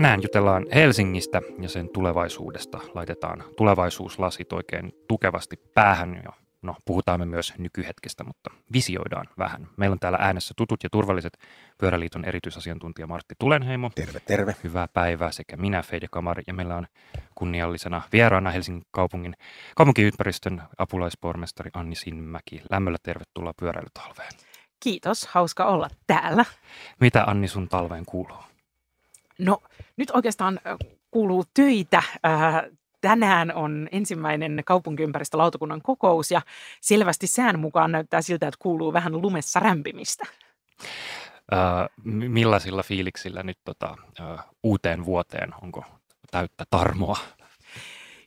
Tänään jutellaan Helsingistä ja sen tulevaisuudesta. Laitetaan tulevaisuuslasit oikein tukevasti päähän ja no, puhutaan me myös nykyhetkestä, mutta visioidaan vähän. Meillä on täällä äänessä tutut ja turvalliset Pyöräliiton erityisasiantuntija Martti Tulenheimo. Terve, terve. Hyvää päivää sekä minä, Feide Kamari, ja meillä on kunniallisena vieraana Helsingin kaupungin kaupunkiympäristön apulaispormestari Anni Sinmäki. Lämmöllä tervetuloa pyöräilytalveen. Kiitos, hauska olla täällä. Mitä Anni sun talveen kuuluu? No nyt oikeastaan kuuluu töitä. Tänään on ensimmäinen kaupunkiympäristölautakunnan kokous ja selvästi sään mukaan näyttää siltä, että kuuluu vähän lumessa rämpimistä. millaisilla fiiliksillä nyt tota, uuteen vuoteen? Onko täyttä tarmoa?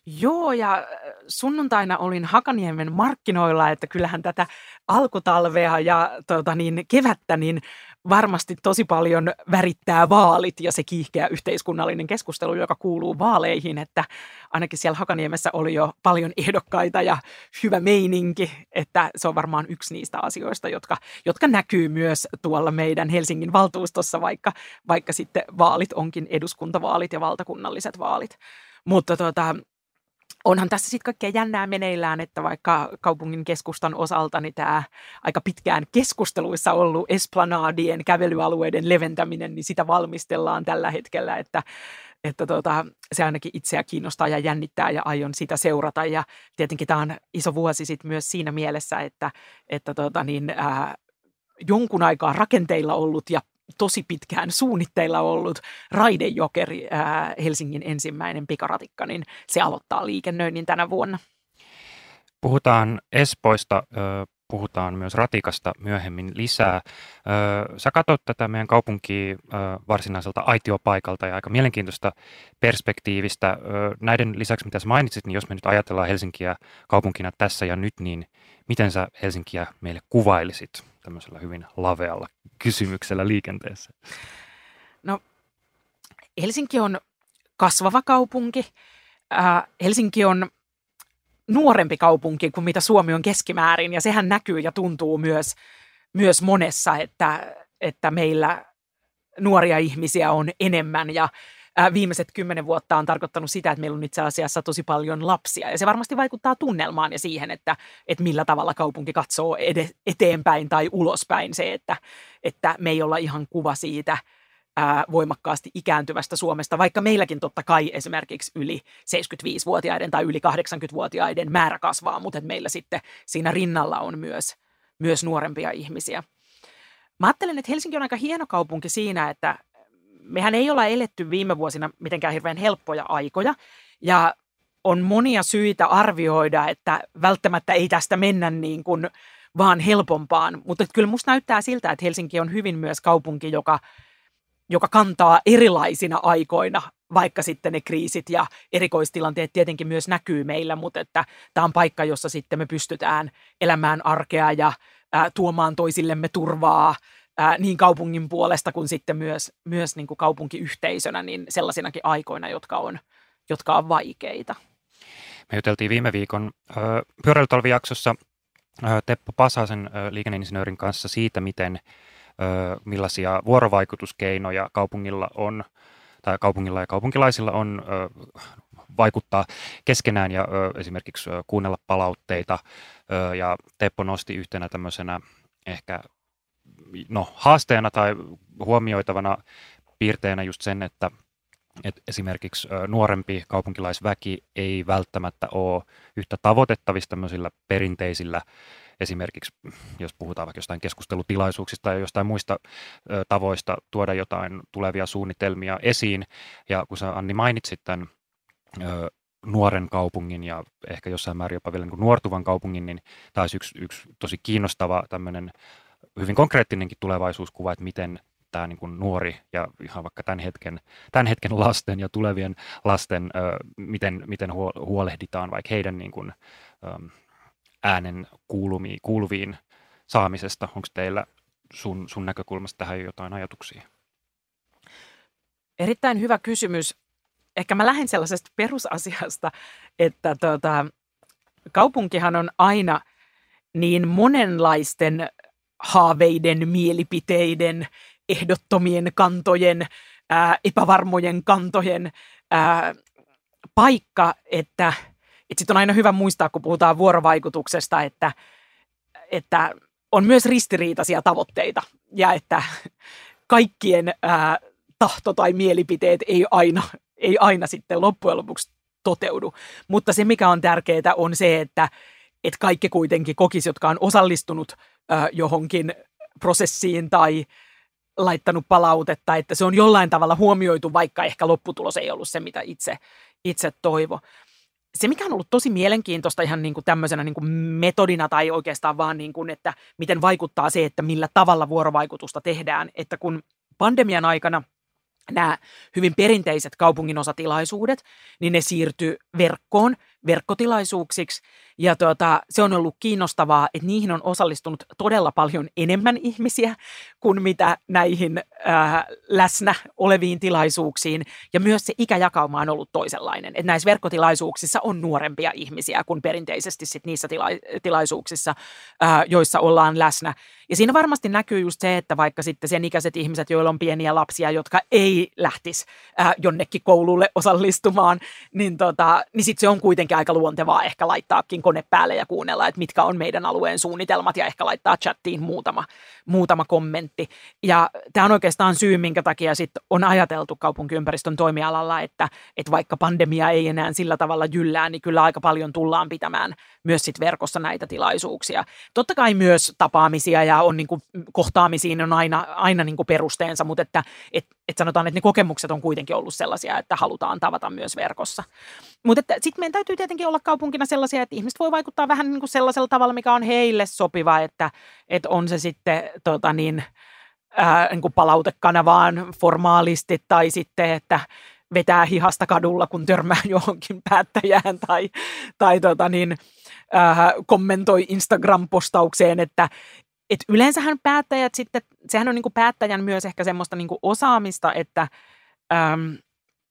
Joo, ja sunnuntaina olin Hakaniemen markkinoilla, että kyllähän tätä alkutalvea ja tota niin, kevättä niin varmasti tosi paljon värittää vaalit ja se kiihkeä yhteiskunnallinen keskustelu, joka kuuluu vaaleihin, että ainakin siellä Hakaniemessä oli jo paljon ehdokkaita ja hyvä meininki, että se on varmaan yksi niistä asioista, jotka, jotka näkyy myös tuolla meidän Helsingin valtuustossa, vaikka, vaikka sitten vaalit onkin eduskuntavaalit ja valtakunnalliset vaalit. Mutta tota, onhan tässä sitten kaikkea jännää meneillään, että vaikka kaupungin keskustan osalta niin tämä aika pitkään keskusteluissa ollut esplanadien kävelyalueiden leventäminen, niin sitä valmistellaan tällä hetkellä, että että tota, se ainakin itseä kiinnostaa ja jännittää ja aion sitä seurata. Ja tietenkin tämä on iso vuosi sitten myös siinä mielessä, että, että tota niin, ää, jonkun aikaa rakenteilla ollut ja tosi pitkään suunnitteilla ollut raidejokeri, ää, Helsingin ensimmäinen pikaratikka, niin se aloittaa liikennöinnin tänä vuonna. Puhutaan Espoista, puhutaan myös ratikasta myöhemmin lisää. Sä katsot tätä meidän kaupunkia varsinaiselta aitiopaikalta ja aika mielenkiintoista perspektiivistä. Näiden lisäksi, mitä sä mainitsit, niin jos me nyt ajatellaan Helsinkiä kaupunkina tässä ja nyt, niin miten sä Helsinkiä meille kuvailisit tämmöisellä hyvin lavealla kysymyksellä liikenteessä? No, Helsinki on kasvava kaupunki. Äh, Helsinki on nuorempi kaupunki kuin mitä Suomi on keskimäärin, ja sehän näkyy ja tuntuu myös, myös monessa, että, että meillä nuoria ihmisiä on enemmän, ja viimeiset kymmenen vuotta on tarkoittanut sitä, että meillä on itse asiassa tosi paljon lapsia. Ja se varmasti vaikuttaa tunnelmaan ja siihen, että, että millä tavalla kaupunki katsoo eteenpäin tai ulospäin. Se, että, että me ei olla ihan kuva siitä ää, voimakkaasti ikääntyvästä Suomesta, vaikka meilläkin totta kai esimerkiksi yli 75-vuotiaiden tai yli 80-vuotiaiden määrä kasvaa, mutta meillä sitten siinä rinnalla on myös, myös nuorempia ihmisiä. Mä ajattelen, että Helsinki on aika hieno kaupunki siinä, että mehän ei olla eletty viime vuosina mitenkään hirveän helppoja aikoja. Ja on monia syitä arvioida, että välttämättä ei tästä mennä niin kuin vaan helpompaan, mutta kyllä musta näyttää siltä, että Helsinki on hyvin myös kaupunki, joka, joka kantaa erilaisina aikoina, vaikka sitten ne kriisit ja erikoistilanteet tietenkin myös näkyy meillä, mutta että tämä on paikka, jossa sitten me pystytään elämään arkea ja ää, tuomaan toisillemme turvaa, ää, niin kaupungin puolesta kuin sitten myös, myös niin kuin kaupunkiyhteisönä niin sellaisinakin aikoina, jotka on, jotka on vaikeita. Me juteltiin viime viikon pyöräilytalvijaksossa Teppo Pasasen liikenneinsinöörin kanssa siitä, miten millaisia vuorovaikutuskeinoja kaupungilla on tai kaupungilla ja kaupunkilaisilla on vaikuttaa keskenään ja esimerkiksi kuunnella palautteita. Ja Teppo nosti yhtenä tämmöisenä ehkä no, haasteena tai huomioitavana piirteenä just sen, että että esimerkiksi nuorempi kaupunkilaisväki ei välttämättä ole yhtä tavoitettavista tämmöisillä perinteisillä esimerkiksi, jos puhutaan vaikka jostain keskustelutilaisuuksista tai jostain muista tavoista tuoda jotain tulevia suunnitelmia esiin. Ja kun sä Anni mainitsit tämän nuoren kaupungin ja ehkä jossain määrin jopa vielä niin nuortuvan kaupungin, niin tämä olisi yksi, yksi tosi kiinnostava tämmöinen hyvin konkreettinenkin tulevaisuuskuva, että miten tämä niin nuori ja ihan vaikka tämän hetken, tämän hetken lasten ja tulevien lasten, miten, miten huolehditaan vaikka heidän niin kuin, äänen kuulumiin, kuuluviin saamisesta. Onko teillä sun, sun näkökulmasta tähän jotain ajatuksia? Erittäin hyvä kysymys. Ehkä mä lähden sellaisesta perusasiasta, että tota, kaupunkihan on aina niin monenlaisten haaveiden, mielipiteiden, ehdottomien kantojen ää, epävarmojen kantojen ää, paikka, että, että sitten on aina hyvä muistaa, kun puhutaan vuorovaikutuksesta, että, että on myös ristiriitaisia tavoitteita ja että kaikkien ää, tahto tai mielipiteet ei aina, ei aina sitten loppujen lopuksi toteudu. Mutta se, mikä on tärkeää, on se, että, että kaikki kuitenkin kokisi, jotka on osallistunut johonkin prosessiin tai laittanut palautetta, että se on jollain tavalla huomioitu, vaikka ehkä lopputulos ei ollut se, mitä itse, itse toivo. Se, mikä on ollut tosi mielenkiintoista ihan niin kuin tämmöisenä niin kuin metodina tai oikeastaan vaan, niin kuin, että miten vaikuttaa se, että millä tavalla vuorovaikutusta tehdään, että kun pandemian aikana nämä hyvin perinteiset kaupunginosatilaisuudet, niin ne siirtyy verkkoon, verkkotilaisuuksiksi. Ja tuota, se on ollut kiinnostavaa, että niihin on osallistunut todella paljon enemmän ihmisiä kuin mitä näihin äh, läsnä oleviin tilaisuuksiin. Ja myös se ikäjakauma on ollut toisenlainen. Että näissä verkkotilaisuuksissa on nuorempia ihmisiä kuin perinteisesti sit niissä tila- tilaisuuksissa, äh, joissa ollaan läsnä. Ja siinä varmasti näkyy just se, että vaikka sitten sen ikäiset ihmiset, joilla on pieniä lapsia, jotka ei lähtisi äh, jonnekin koululle osallistumaan, niin, tota, niin sitten se on kuitenkin aika luontevaa ehkä laittaakin kone päälle ja kuunnella, että mitkä on meidän alueen suunnitelmat ja ehkä laittaa chattiin muutama, muutama kommentti. Ja tämä on oikeastaan syy, minkä takia sit on ajateltu kaupunkiympäristön toimialalla, että, että vaikka pandemia ei enää sillä tavalla jyllää, niin kyllä aika paljon tullaan pitämään myös sit verkossa näitä tilaisuuksia. Totta kai myös tapaamisia ja on niin kuin, kohtaamisiin on aina, aina niin kuin perusteensa, mutta että et, et sanotaan, että ne kokemukset on kuitenkin ollut sellaisia, että halutaan tavata myös verkossa. Mutta sitten meidän täytyy tietenkin olla kaupunkina sellaisia, että ihmiset voi vaikuttaa vähän niin kuin sellaisella tavalla, mikä on heille sopiva, että, että on se sitten tota niin, ää, niin kuin palautekanavaan formaalisti tai sitten, että vetää hihasta kadulla, kun törmää johonkin päättäjään tai, tai tota niin, ää, kommentoi Instagram-postaukseen, että et yleensähän päättäjät sitten, sehän on niin kuin päättäjän myös ehkä semmoista niin kuin osaamista, että äm,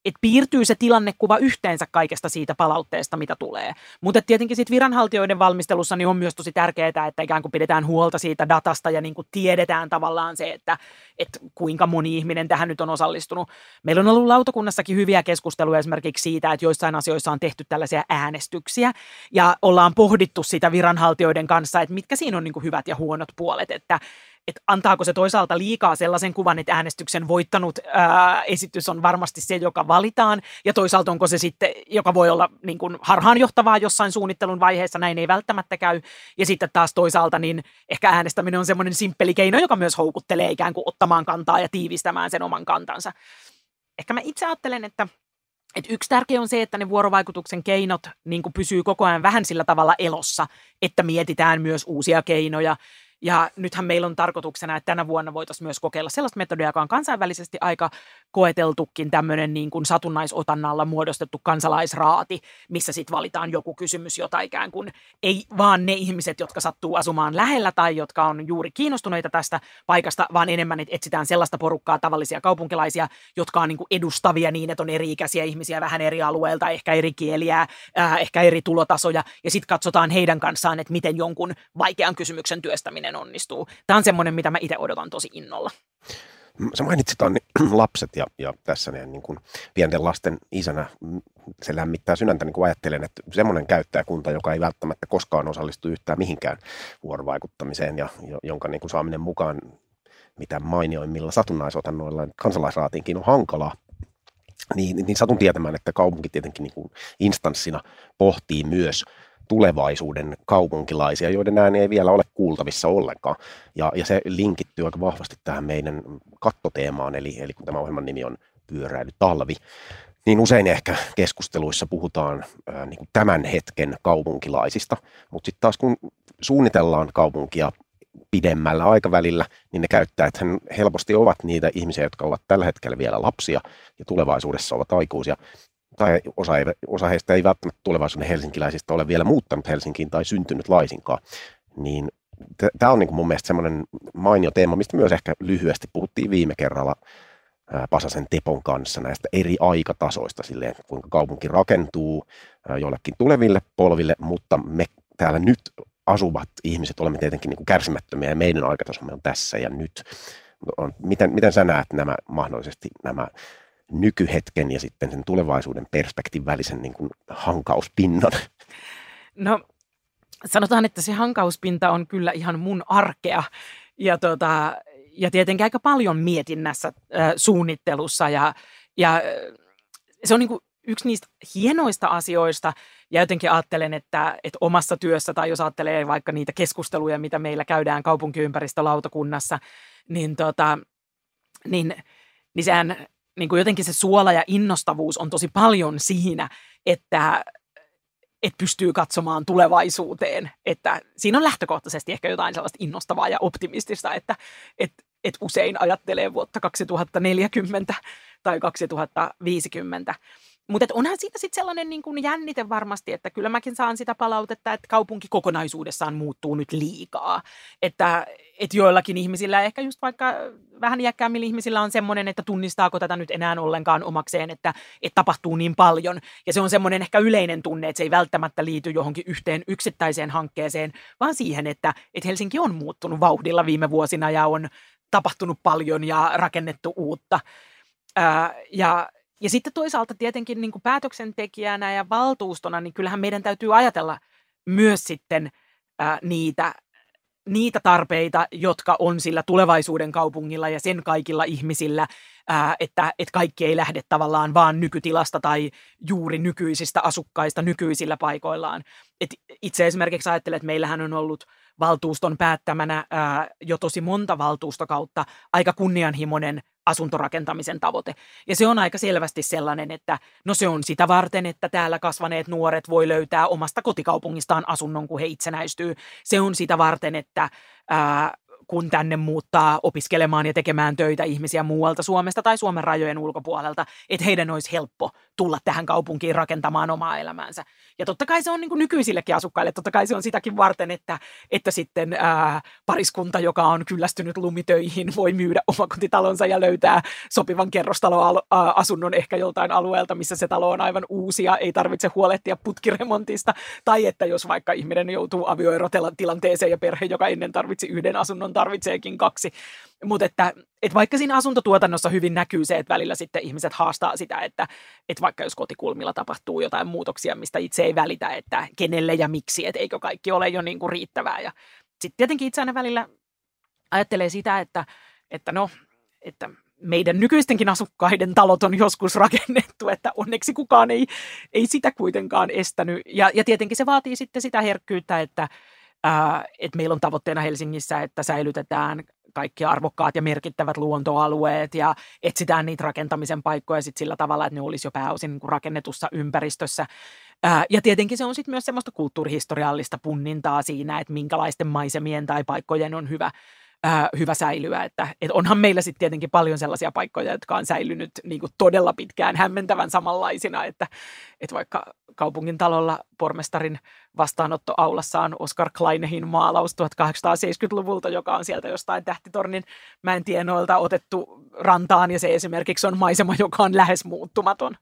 että piirtyy se tilannekuva yhteensä kaikesta siitä palautteesta, mitä tulee. Mutta tietenkin sitten viranhaltijoiden valmistelussa niin on myös tosi tärkeää, että ikään kuin pidetään huolta siitä datasta ja niin kuin tiedetään tavallaan se, että, että kuinka moni ihminen tähän nyt on osallistunut. Meillä on ollut lautakunnassakin hyviä keskusteluja esimerkiksi siitä, että joissain asioissa on tehty tällaisia äänestyksiä ja ollaan pohdittu sitä viranhaltijoiden kanssa, että mitkä siinä on niin kuin hyvät ja huonot puolet, että että antaako se toisaalta liikaa sellaisen kuvan, että äänestyksen voittanut ää, esitys on varmasti se, joka valitaan, ja toisaalta onko se sitten, joka voi olla niin kuin harhaanjohtavaa jossain suunnittelun vaiheessa, näin ei välttämättä käy, ja sitten taas toisaalta niin ehkä äänestäminen on semmoinen simppeli keino, joka myös houkuttelee ikään kuin ottamaan kantaa ja tiivistämään sen oman kantansa. Ehkä mä itse ajattelen, että et yksi tärkeä on se, että ne vuorovaikutuksen keinot niin pysyy koko ajan vähän sillä tavalla elossa, että mietitään myös uusia keinoja. Ja nythän meillä on tarkoituksena, että tänä vuonna voitaisiin myös kokeilla sellaista metodia, joka on kansainvälisesti aika koeteltukin tämmöinen niin kuin satunnaisotannalla muodostettu kansalaisraati, missä sitten valitaan joku kysymys, jota ikään kuin ei vaan ne ihmiset, jotka sattuu asumaan lähellä tai jotka on juuri kiinnostuneita tästä paikasta, vaan enemmän että etsitään sellaista porukkaa, tavallisia kaupunkilaisia, jotka on niin kuin edustavia niin, että on eri-ikäisiä ihmisiä vähän eri alueilta, ehkä eri kieliä, äh, ehkä eri tulotasoja, ja sitten katsotaan heidän kanssaan, että miten jonkun vaikean kysymyksen työstäminen onnistuu. Tämä on semmoinen, mitä mä itse odotan tosi innolla. Sä mainitsit Anni, lapset ja, ja tässä ne, niin kuin pienten lasten isänä se lämmittää sydäntä, niin kuin ajattelen, että semmoinen käyttäjäkunta, joka ei välttämättä koskaan osallistu yhtään mihinkään vuorovaikuttamiseen ja jonka niin kuin saaminen mukaan mitä mainioimmilla satunnaisotannoilla kansalaisraatiinkin on hankalaa, niin, niin satun tietämään, että kaupunki tietenkin niin kuin instanssina pohtii myös tulevaisuuden kaupunkilaisia, joiden ääni ei vielä ole kuultavissa ollenkaan. Ja, ja se linkittyy aika vahvasti tähän meidän kattoteemaan, eli, eli kun tämä ohjelman nimi on Pyöräily talvi, niin usein ehkä keskusteluissa puhutaan ää, niin kuin tämän hetken kaupunkilaisista, mutta sitten taas kun suunnitellaan kaupunkia pidemmällä aikavälillä, niin ne käyttäjät helposti ovat niitä ihmisiä, jotka ovat tällä hetkellä vielä lapsia ja tulevaisuudessa ovat aikuisia tai osa, ei, osa heistä ei välttämättä tulevaisuuden helsinkiläisistä ole vielä muuttanut Helsinkiin tai syntynyt laisinkaan, niin tämä on niin mun mielestä semmoinen mainio teema, mistä myös ehkä lyhyesti puhuttiin viime kerralla Pasasen Tepon kanssa näistä eri aikatasoista, silleen, kuinka kaupunki rakentuu jollekin tuleville polville, mutta me täällä nyt asuvat ihmiset olemme tietenkin niin kärsimättömiä ja meidän aikatasomme on tässä ja nyt. on, miten, miten sä näet nämä mahdollisesti nämä nykyhetken ja sitten sen tulevaisuuden perspektiivin välisen niin kuin hankauspinnan? No sanotaan, että se hankauspinta on kyllä ihan mun arkea. Ja, tota, ja tietenkin aika paljon mietinnässä äh, suunnittelussa. Ja, ja se on niin kuin yksi niistä hienoista asioista, ja jotenkin ajattelen, että, että omassa työssä, tai jos ajattelee vaikka niitä keskusteluja, mitä meillä käydään kaupunkiympäristölautakunnassa, niin, tota, niin, niin sehän niin kuin jotenkin se suola ja innostavuus on tosi paljon siinä, että, että pystyy katsomaan tulevaisuuteen. Että siinä on lähtökohtaisesti ehkä jotain sellaista innostavaa ja optimistista, että, että, että usein ajattelee vuotta 2040 tai 2050. Mutta onhan siitä sitten sellainen niin kuin jännite varmasti, että kyllä mäkin saan sitä palautetta, että kaupunki kokonaisuudessaan muuttuu nyt liikaa. Että, että joillakin ihmisillä, ehkä just vaikka vähän iäkkäämmillä ihmisillä on semmoinen, että tunnistaako tätä nyt enää ollenkaan omakseen, että, että tapahtuu niin paljon. Ja se on semmoinen ehkä yleinen tunne, että se ei välttämättä liity johonkin yhteen yksittäiseen hankkeeseen, vaan siihen, että, että Helsinki on muuttunut vauhdilla viime vuosina ja on tapahtunut paljon ja rakennettu uutta. Ää, ja ja sitten toisaalta tietenkin niin kuin päätöksentekijänä ja valtuustona, niin kyllähän meidän täytyy ajatella myös sitten ää, niitä, niitä tarpeita, jotka on sillä tulevaisuuden kaupungilla ja sen kaikilla ihmisillä, ää, että, että kaikki ei lähde tavallaan vaan nykytilasta tai juuri nykyisistä asukkaista nykyisillä paikoillaan. Et itse esimerkiksi ajattelen, että meillähän on ollut valtuuston päättämänä ää, jo tosi monta valtuustokautta aika kunnianhimoinen asuntorakentamisen tavoite. Ja se on aika selvästi sellainen, että no se on sitä varten, että täällä kasvaneet nuoret voi löytää omasta kotikaupungistaan asunnon, kun he itsenäistyy. Se on sitä varten, että ää, kun tänne muuttaa opiskelemaan ja tekemään töitä ihmisiä muualta Suomesta tai Suomen rajojen ulkopuolelta, että heidän olisi helppo tulla tähän kaupunkiin rakentamaan omaa elämäänsä. Ja totta kai se on niin kuin nykyisillekin asukkaille, totta kai se on sitäkin varten, että, että sitten ää, pariskunta, joka on kyllästynyt lumitöihin, voi myydä omakotitalonsa ja löytää sopivan kerrostaloasunnon ehkä joltain alueelta, missä se talo on aivan uusi ja ei tarvitse huolehtia putkiremontista. Tai että jos vaikka ihminen joutuu avioerotilanteeseen ja perhe, joka ennen tarvitsi yhden asunnon, tarvitseekin kaksi. Mutta että, että vaikka siinä asuntotuotannossa hyvin näkyy se, että välillä sitten ihmiset haastaa sitä, että, että vaikka jos kotikulmilla tapahtuu jotain muutoksia, mistä itse ei välitä, että kenelle ja miksi, että eikö kaikki ole jo niin kuin riittävää. Ja sitten tietenkin itse aina välillä ajattelee sitä, että, että no, että meidän nykyistenkin asukkaiden talot on joskus rakennettu, että onneksi kukaan ei, ei sitä kuitenkaan estänyt. Ja, ja tietenkin se vaatii sitten sitä herkkyyttä, että, että meillä on tavoitteena Helsingissä, että säilytetään kaikki arvokkaat ja merkittävät luontoalueet ja etsitään niitä rakentamisen paikkoja sit sillä tavalla, että ne olisi jo pääosin niin rakennetussa ympäristössä. Ää, ja tietenkin se on sitten myös semmoista kulttuurihistoriallista punnintaa siinä, että minkälaisten maisemien tai paikkojen on hyvä ää, hyvä säilyä. Että, et onhan meillä sitten tietenkin paljon sellaisia paikkoja, jotka on säilynyt niin kuin todella pitkään hämmentävän samanlaisina, että, että vaikka kaupungin talolla pormestarin vastaanottoaulassa on Oscar Kleinehin maalaus 1870-luvulta, joka on sieltä jostain tähtitornin mäentienoilta otettu rantaan, ja se esimerkiksi on maisema, joka on lähes muuttumaton.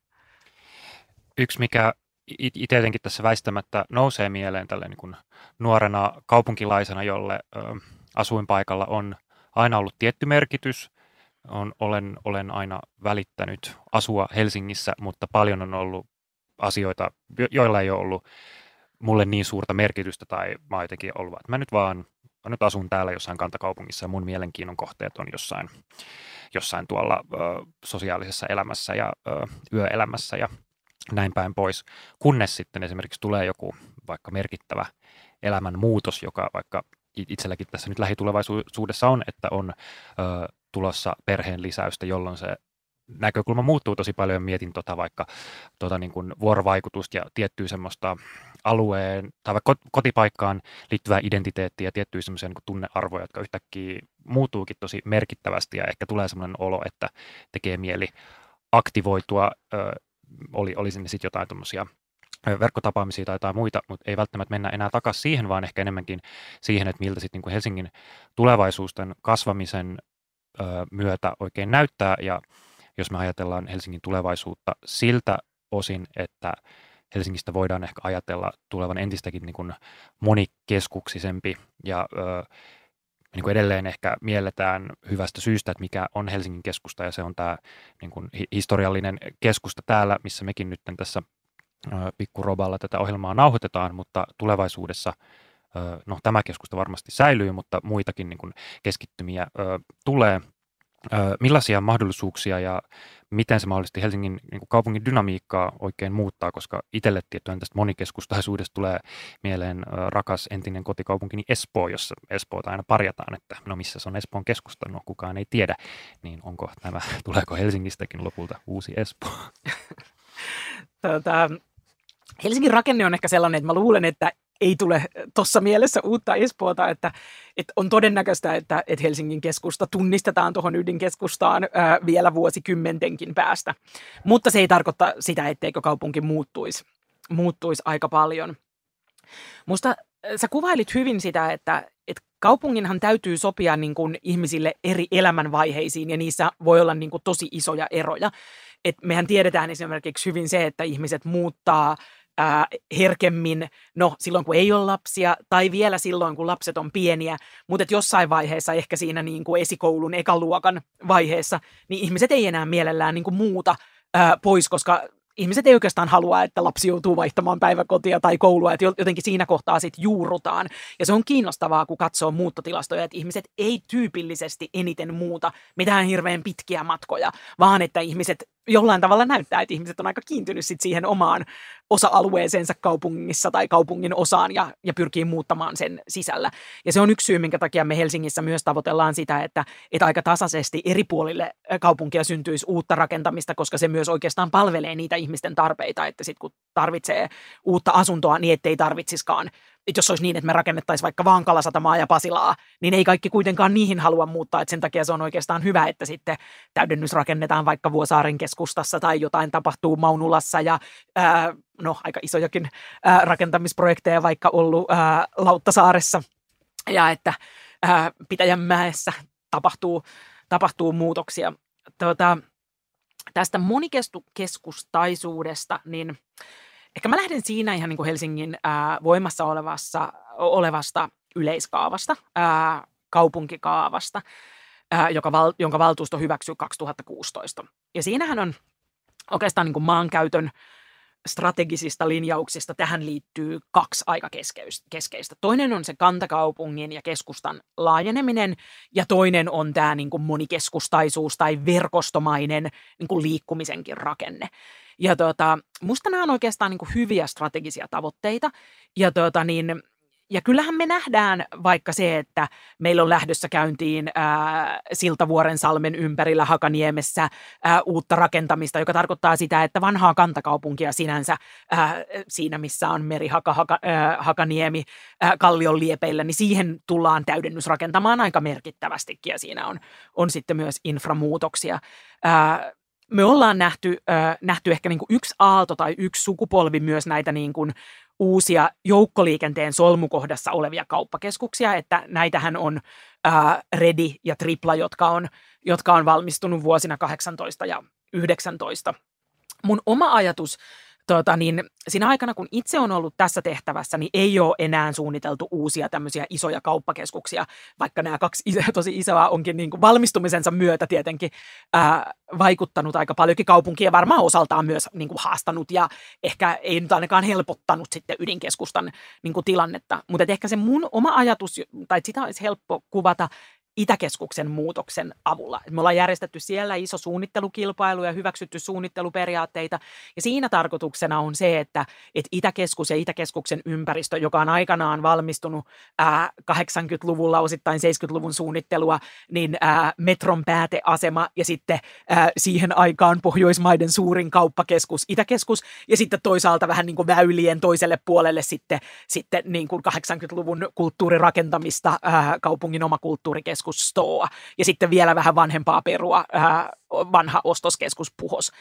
Yksi, mikä itsetenkin tässä väistämättä nousee mieleen tälle niin kuin nuorena kaupunkilaisena, jolle ö, asuinpaikalla on aina ollut tietty merkitys. On, olen, olen aina välittänyt asua Helsingissä, mutta paljon on ollut asioita, joilla ei ole ollut mulle niin suurta merkitystä tai mä oon jotenkin ollut, että mä nyt vaan mä nyt asun täällä jossain kantakaupungissa ja mun mielenkiinnon kohteet on jossain, jossain tuolla ö, sosiaalisessa elämässä ja ö, yöelämässä ja näin päin pois, kunnes sitten esimerkiksi tulee joku vaikka merkittävä elämän muutos, joka vaikka itselläkin tässä nyt lähitulevaisuudessa on, että on ö, tulossa perheen lisäystä, jolloin se näkökulma muuttuu tosi paljon. Mietin tota vaikka tota niin kuin vuorovaikutusta ja tiettyä semmoista alueen tai vaikka kotipaikkaan liittyvää identiteettiä ja tiettyjä semmoisia niin tunnearvoja, jotka yhtäkkiä muuttuukin tosi merkittävästi ja ehkä tulee semmoinen olo, että tekee mieli aktivoitua, ö, oli, oli sinne sitten jotain tuommoisia verkkotapaamisia tai jotain muita, mutta ei välttämättä mennä enää takaisin siihen, vaan ehkä enemmänkin siihen, että miltä sitten niin Helsingin tulevaisuusten kasvamisen ö, myötä oikein näyttää. Ja jos me ajatellaan Helsingin tulevaisuutta siltä osin, että Helsingistä voidaan ehkä ajatella tulevan entistäkin niin kuin monikeskuksisempi ja ö, niin kuin edelleen ehkä mielletään hyvästä syystä, että mikä on Helsingin keskusta, ja se on tämä niin kuin historiallinen keskusta täällä, missä mekin nyt tässä pikkuroballa tätä ohjelmaa nauhoitetaan, mutta tulevaisuudessa no, tämä keskusta varmasti säilyy, mutta muitakin niin kuin keskittymiä tulee. Millaisia mahdollisuuksia ja miten se mahdollisesti Helsingin niin kuin kaupungin dynamiikkaa oikein muuttaa, koska itselle tiettyään tästä monikeskustaisuudesta tulee mieleen rakas entinen kotikaupunkini Espoo, jossa Espoota aina parjataan, että no missä se on Espoon keskusta, no kukaan ei tiedä, niin onko tämä, tuleeko Helsingistäkin lopulta uusi Espoo? Tota, Helsingin rakenne on ehkä sellainen, että mä luulen, että ei tule tuossa mielessä uutta Espoota, että, että on todennäköistä, että, että Helsingin keskusta tunnistetaan tuohon ydinkeskustaan ää, vielä vuosikymmentenkin päästä. Mutta se ei tarkoita sitä, etteikö kaupunki muuttuisi, muuttuisi aika paljon. Musta sä kuvailit hyvin sitä, että, että kaupunginhan täytyy sopia niin kuin ihmisille eri elämänvaiheisiin ja niissä voi olla niin kuin tosi isoja eroja. Et mehän tiedetään esimerkiksi hyvin se, että ihmiset muuttaa – ää, herkemmin, no silloin kun ei ole lapsia tai vielä silloin kun lapset on pieniä, mutta että jossain vaiheessa, ehkä siinä niin kuin esikoulun ekaluokan vaiheessa, niin ihmiset ei enää mielellään niin kuin muuta ää, pois, koska ihmiset ei oikeastaan halua, että lapsi joutuu vaihtamaan päiväkotia tai koulua, että jotenkin siinä kohtaa sitten juurrutaan. Ja se on kiinnostavaa, kun katsoo muuttotilastoja, että ihmiset ei tyypillisesti eniten muuta mitään hirveän pitkiä matkoja, vaan että ihmiset jollain tavalla näyttää, että ihmiset on aika kiintynyt sit siihen omaan osa-alueeseensa kaupungissa tai kaupungin osaan ja, ja pyrkii muuttamaan sen sisällä. Ja se on yksi syy, minkä takia me Helsingissä myös tavoitellaan sitä, että, että aika tasaisesti eri puolille kaupunkia syntyisi uutta rakentamista, koska se myös oikeastaan palvelee niitä ihmisten tarpeita, että sitten kun tarvitsee uutta asuntoa, niin ettei tarvitsiskaan että jos olisi niin, että me rakennettaisiin vaikka vaan Kalasatamaa ja Pasilaa, niin ei kaikki kuitenkaan niihin halua muuttaa, että sen takia se on oikeastaan hyvä, että sitten täydennys rakennetaan vaikka Vuosaaren keskustassa tai jotain tapahtuu Maunulassa ja ää, no aika isojakin ää, rakentamisprojekteja vaikka ollut ää, Lauttasaaressa ja että ää, Pitäjänmäessä tapahtuu, tapahtuu muutoksia. Tuota, tästä monikeskustaisuudesta, niin Ehkä mä lähden siinä ihan niin kuin Helsingin ää, voimassa olevassa, olevasta yleiskaavasta, ää, kaupunkikaavasta, ää, joka val, jonka valtuusto hyväksyi 2016. Ja siinähän on oikeastaan niin kuin maankäytön strategisista linjauksista tähän liittyy kaksi aika keskeistä. Toinen on se kantakaupungin ja keskustan laajeneminen ja toinen on tämä niin kuin monikeskustaisuus tai verkostomainen niin kuin liikkumisenkin rakenne. Ja tota, musta nämä on oikeastaan niin kuin hyviä strategisia tavoitteita. Ja tota, niin, ja kyllähän me nähdään vaikka se, että meillä on lähdössä käyntiin ää, Siltavuoren salmen ympärillä Hakaniemessä ää, uutta rakentamista, joka tarkoittaa sitä, että vanhaa kantakaupunkia sinänsä ää, siinä, missä on meri Haka, Haka, ää, Hakaniemi ää, Kallion liepeillä, niin siihen tullaan täydennys rakentamaan aika merkittävästikin ja siinä on, on sitten myös inframuutoksia. Ää, me ollaan nähty, äh, nähty ehkä niin kuin yksi aalto tai yksi sukupolvi myös näitä niin kuin uusia joukkoliikenteen solmukohdassa olevia kauppakeskuksia, että näitähän on äh, Redi ja Tripla, jotka on, jotka on valmistunut vuosina 18 ja 19. Mun oma ajatus tota, niin siinä aikana, kun itse on ollut tässä tehtävässä, niin ei ole enää suunniteltu uusia tämmöisiä isoja kauppakeskuksia, vaikka nämä kaksi tosi isoa onkin niin kuin valmistumisensa myötä tietenkin ää, vaikuttanut aika paljonkin kaupunkia, varmaan osaltaan myös niin kuin haastanut ja ehkä ei nyt ainakaan helpottanut sitten ydinkeskustan niin kuin tilannetta. Mutta ehkä se mun oma ajatus, tai sitä olisi helppo kuvata Itäkeskuksen muutoksen avulla. Me ollaan järjestetty siellä iso suunnittelukilpailu ja hyväksytty suunnitteluperiaatteita. Ja siinä tarkoituksena on se, että, että Itäkeskus ja Itäkeskuksen ympäristö, joka on aikanaan valmistunut ää, 80-luvulla, osittain 70-luvun suunnittelua, niin ää, metron pääteasema ja sitten ää, siihen aikaan Pohjoismaiden suurin kauppakeskus Itäkeskus ja sitten toisaalta vähän niin kuin väylien toiselle puolelle sitten, sitten niin kuin 80-luvun kulttuurirakentamista ää, kaupungin oma kulttuurikeskus keskus Stoa ja sitten vielä vähän vanhempaa perua, ää, vanha ostoskeskus Puhos.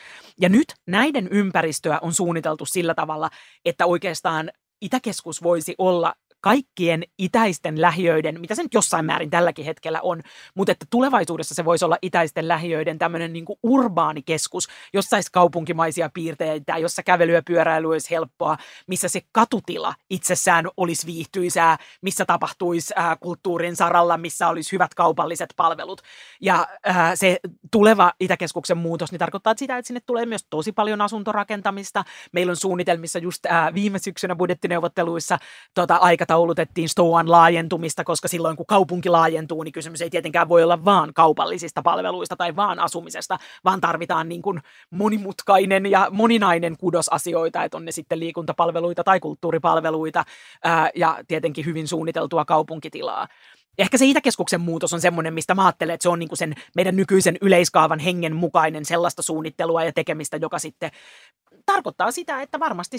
Ja nyt näiden ympäristöä on suunniteltu sillä tavalla, että oikeastaan Itäkeskus voisi olla kaikkien itäisten lähiöiden, mitä se nyt jossain määrin tälläkin hetkellä on, mutta että tulevaisuudessa se voisi olla itäisten lähiöiden tämmöinen niin urbaani keskus, jossa olisi kaupunkimaisia piirteitä, jossa kävely ja pyöräily olisi helppoa, missä se katutila itsessään olisi viihtyisää, missä tapahtuisi äh, kulttuurin saralla, missä olisi hyvät kaupalliset palvelut. Ja äh, se tuleva Itäkeskuksen muutos niin tarkoittaa sitä, että sinne tulee myös tosi paljon asuntorakentamista. Meillä on suunnitelmissa just äh, viime syksynä budjettineuvotteluissa tota, aikataulutettiin Stoan laajentumista, koska silloin kun kaupunki laajentuu, niin kysymys ei tietenkään voi olla vaan kaupallisista palveluista tai vaan asumisesta, vaan tarvitaan niin kuin monimutkainen ja moninainen kudos asioita, että on ne sitten liikuntapalveluita tai kulttuuripalveluita ää, ja tietenkin hyvin suunniteltua kaupunkitilaa. Ehkä se Itäkeskuksen muutos on semmoinen, mistä mä ajattelen, että se on niin kuin sen meidän nykyisen yleiskaavan hengen mukainen sellaista suunnittelua ja tekemistä, joka sitten tarkoittaa sitä, että varmasti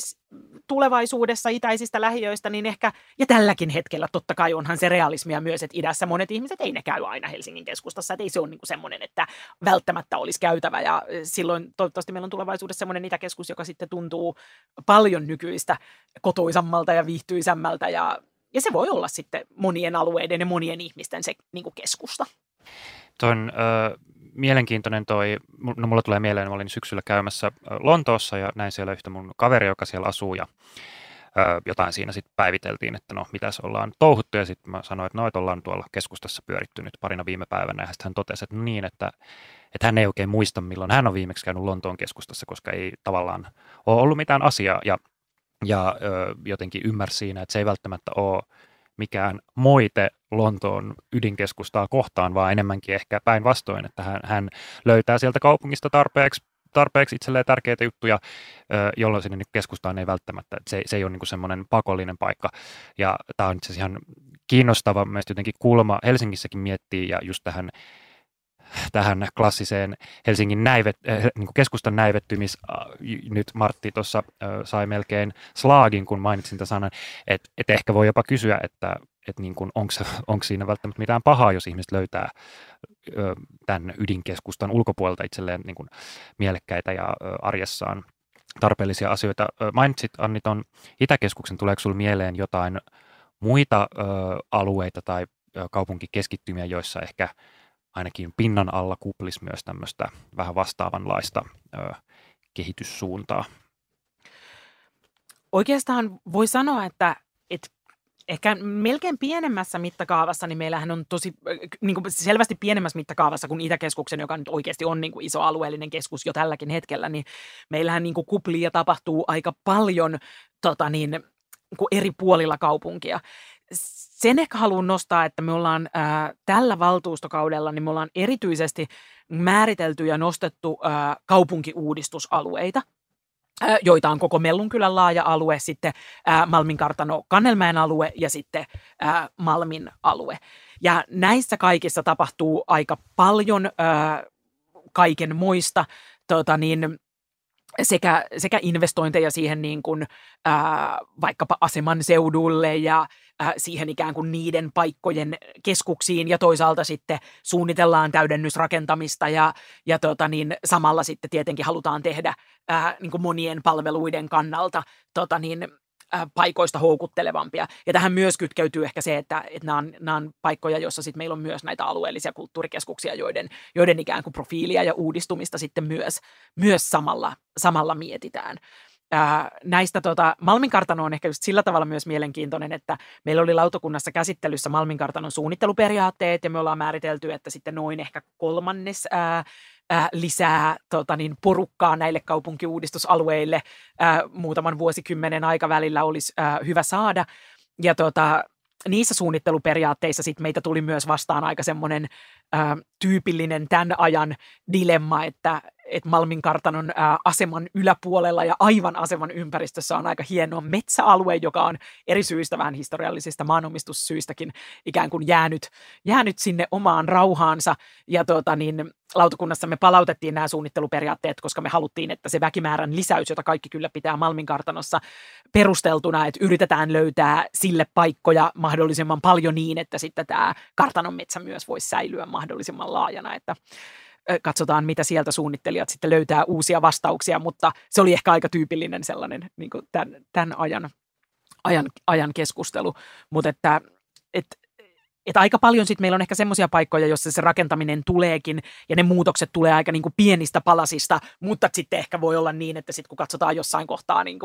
tulevaisuudessa itäisistä lähiöistä, niin ehkä, ja tälläkin hetkellä totta kai onhan se realismia myös, että idässä monet ihmiset ei ne käy aina Helsingin keskustassa, että ei se ole niin semmoinen, että välttämättä olisi käytävä, ja silloin toivottavasti meillä on tulevaisuudessa semmoinen itäkeskus, joka sitten tuntuu paljon nykyistä kotoisammalta ja viihtyisämmältä, ja, ja se voi olla sitten monien alueiden ja monien ihmisten se niin keskusta. Tuon ö, mielenkiintoinen toi, no mulla tulee mieleen, mä olin syksyllä käymässä Lontoossa ja näin siellä yhtä mun kaveri, joka siellä asuu ja ö, jotain siinä sitten päiviteltiin, että no mitäs ollaan touhuttu. Ja sitten mä sanoin, että no että ollaan tuolla keskustassa pyöritty nyt parina viime päivänä. Ja sitten hän totesi, että no niin, että, että hän ei oikein muista milloin hän on viimeksi käynyt Lontoon keskustassa, koska ei tavallaan ole ollut mitään asiaa. Ja, ja ö, jotenkin ymmärsi siinä, että se ei välttämättä ole mikään moite Lontoon ydinkeskustaa kohtaan, vaan enemmänkin ehkä päinvastoin, että hän, hän löytää sieltä kaupungista tarpeeksi tarpeeksi itselleen tärkeitä juttuja, jolloin sinne keskustaan ei välttämättä, se, se ei ole niin semmoinen pakollinen paikka. Ja tämä on itse asiassa ihan kiinnostava mielestäni jotenkin kulma Helsingissäkin miettii ja just tähän tähän klassiseen Helsingin näivet, äh, niin keskustan näivettymis, äh, nyt Martti tuossa äh, sai melkein slaagin, kun mainitsin tämän sanan, että et ehkä voi jopa kysyä, että et niin onko siinä välttämättä mitään pahaa, jos ihmiset löytää tämän ydinkeskustan ulkopuolelta itselleen niin kuin mielekkäitä ja arjessaan tarpeellisia asioita. Mainitsit Anni tuon Itäkeskuksen, tuleeko sinulle mieleen jotain muita alueita tai kaupunkikeskittymiä, joissa ehkä ainakin pinnan alla kuplis myös tämmöistä vähän vastaavanlaista ö, kehityssuuntaa. Oikeastaan voi sanoa, että, että ehkä melkein pienemmässä mittakaavassa, niin meillähän on tosi niin kuin selvästi pienemmässä mittakaavassa kuin Itäkeskuksen, joka nyt oikeasti on niin kuin iso alueellinen keskus jo tälläkin hetkellä, niin meillähän niin kuin kuplia tapahtuu aika paljon tota niin, niin kuin eri puolilla kaupunkia sen ehkä haluan nostaa, että me ollaan ää, tällä valtuustokaudella, niin me ollaan erityisesti määritelty ja nostettu ää, kaupunkiuudistusalueita, ää, joita on koko Mellunkylän laaja alue, sitten ää, Malmin kartano Kannelmäen alue ja sitten ää, Malmin alue. Ja näissä kaikissa tapahtuu aika paljon ää, kaiken moista, tota niin, sekä, sekä investointeja siihen niin kuin, ää, vaikkapa aseman seudulle ja ää, siihen ikään kuin niiden paikkojen keskuksiin ja toisaalta sitten suunnitellaan täydennysrakentamista ja, ja tota niin, samalla sitten tietenkin halutaan tehdä ää, niin kuin monien palveluiden kannalta tota niin, Äh, paikoista houkuttelevampia. Ja tähän myös kytkeytyy ehkä se, että, että nämä, on, nämä on paikkoja, joissa sitten meillä on myös näitä alueellisia kulttuurikeskuksia, joiden, joiden ikään kuin profiilia ja uudistumista sitten myös, myös samalla, samalla mietitään. Ää, näistä tota, Malminkartano on ehkä just sillä tavalla myös mielenkiintoinen, että meillä oli lautakunnassa käsittelyssä Malminkartanon suunnitteluperiaatteet ja me ollaan määritelty, että sitten noin ehkä kolmannes ää, ää, lisää tota niin, porukkaa näille kaupunkiuudistusalueille ää, muutaman vuosikymmenen aikavälillä olisi ää, hyvä saada. Ja tota, niissä suunnitteluperiaatteissa sit meitä tuli myös vastaan aika semmoinen tyypillinen tämän ajan dilemma, että, että Malmin kartanon aseman yläpuolella ja aivan aseman ympäristössä on aika hieno metsäalue, joka on eri syistä, vähän historiallisista maanomistussyistäkin ikään kuin jäänyt, jäänyt sinne omaan rauhaansa. Ja tuota, niin, lautakunnassa me palautettiin nämä suunnitteluperiaatteet, koska me haluttiin, että se väkimäärän lisäys, jota kaikki kyllä pitää Malmin kartanossa perusteltuna, että yritetään löytää sille paikkoja mahdollisimman paljon niin, että sitten tämä kartanon metsä myös voisi säilyä mahdollisimman laajana, että katsotaan, mitä sieltä suunnittelijat sitten löytää uusia vastauksia, mutta se oli ehkä aika tyypillinen sellainen niin kuin tämän, tämän ajan ajan, ajan keskustelu, mutta että, että et aika paljon sitten meillä on ehkä semmoisia paikkoja, joissa se rakentaminen tuleekin ja ne muutokset tulee aika niin kuin pienistä palasista, mutta sitten ehkä voi olla niin, että sitten kun katsotaan jossain kohtaa niin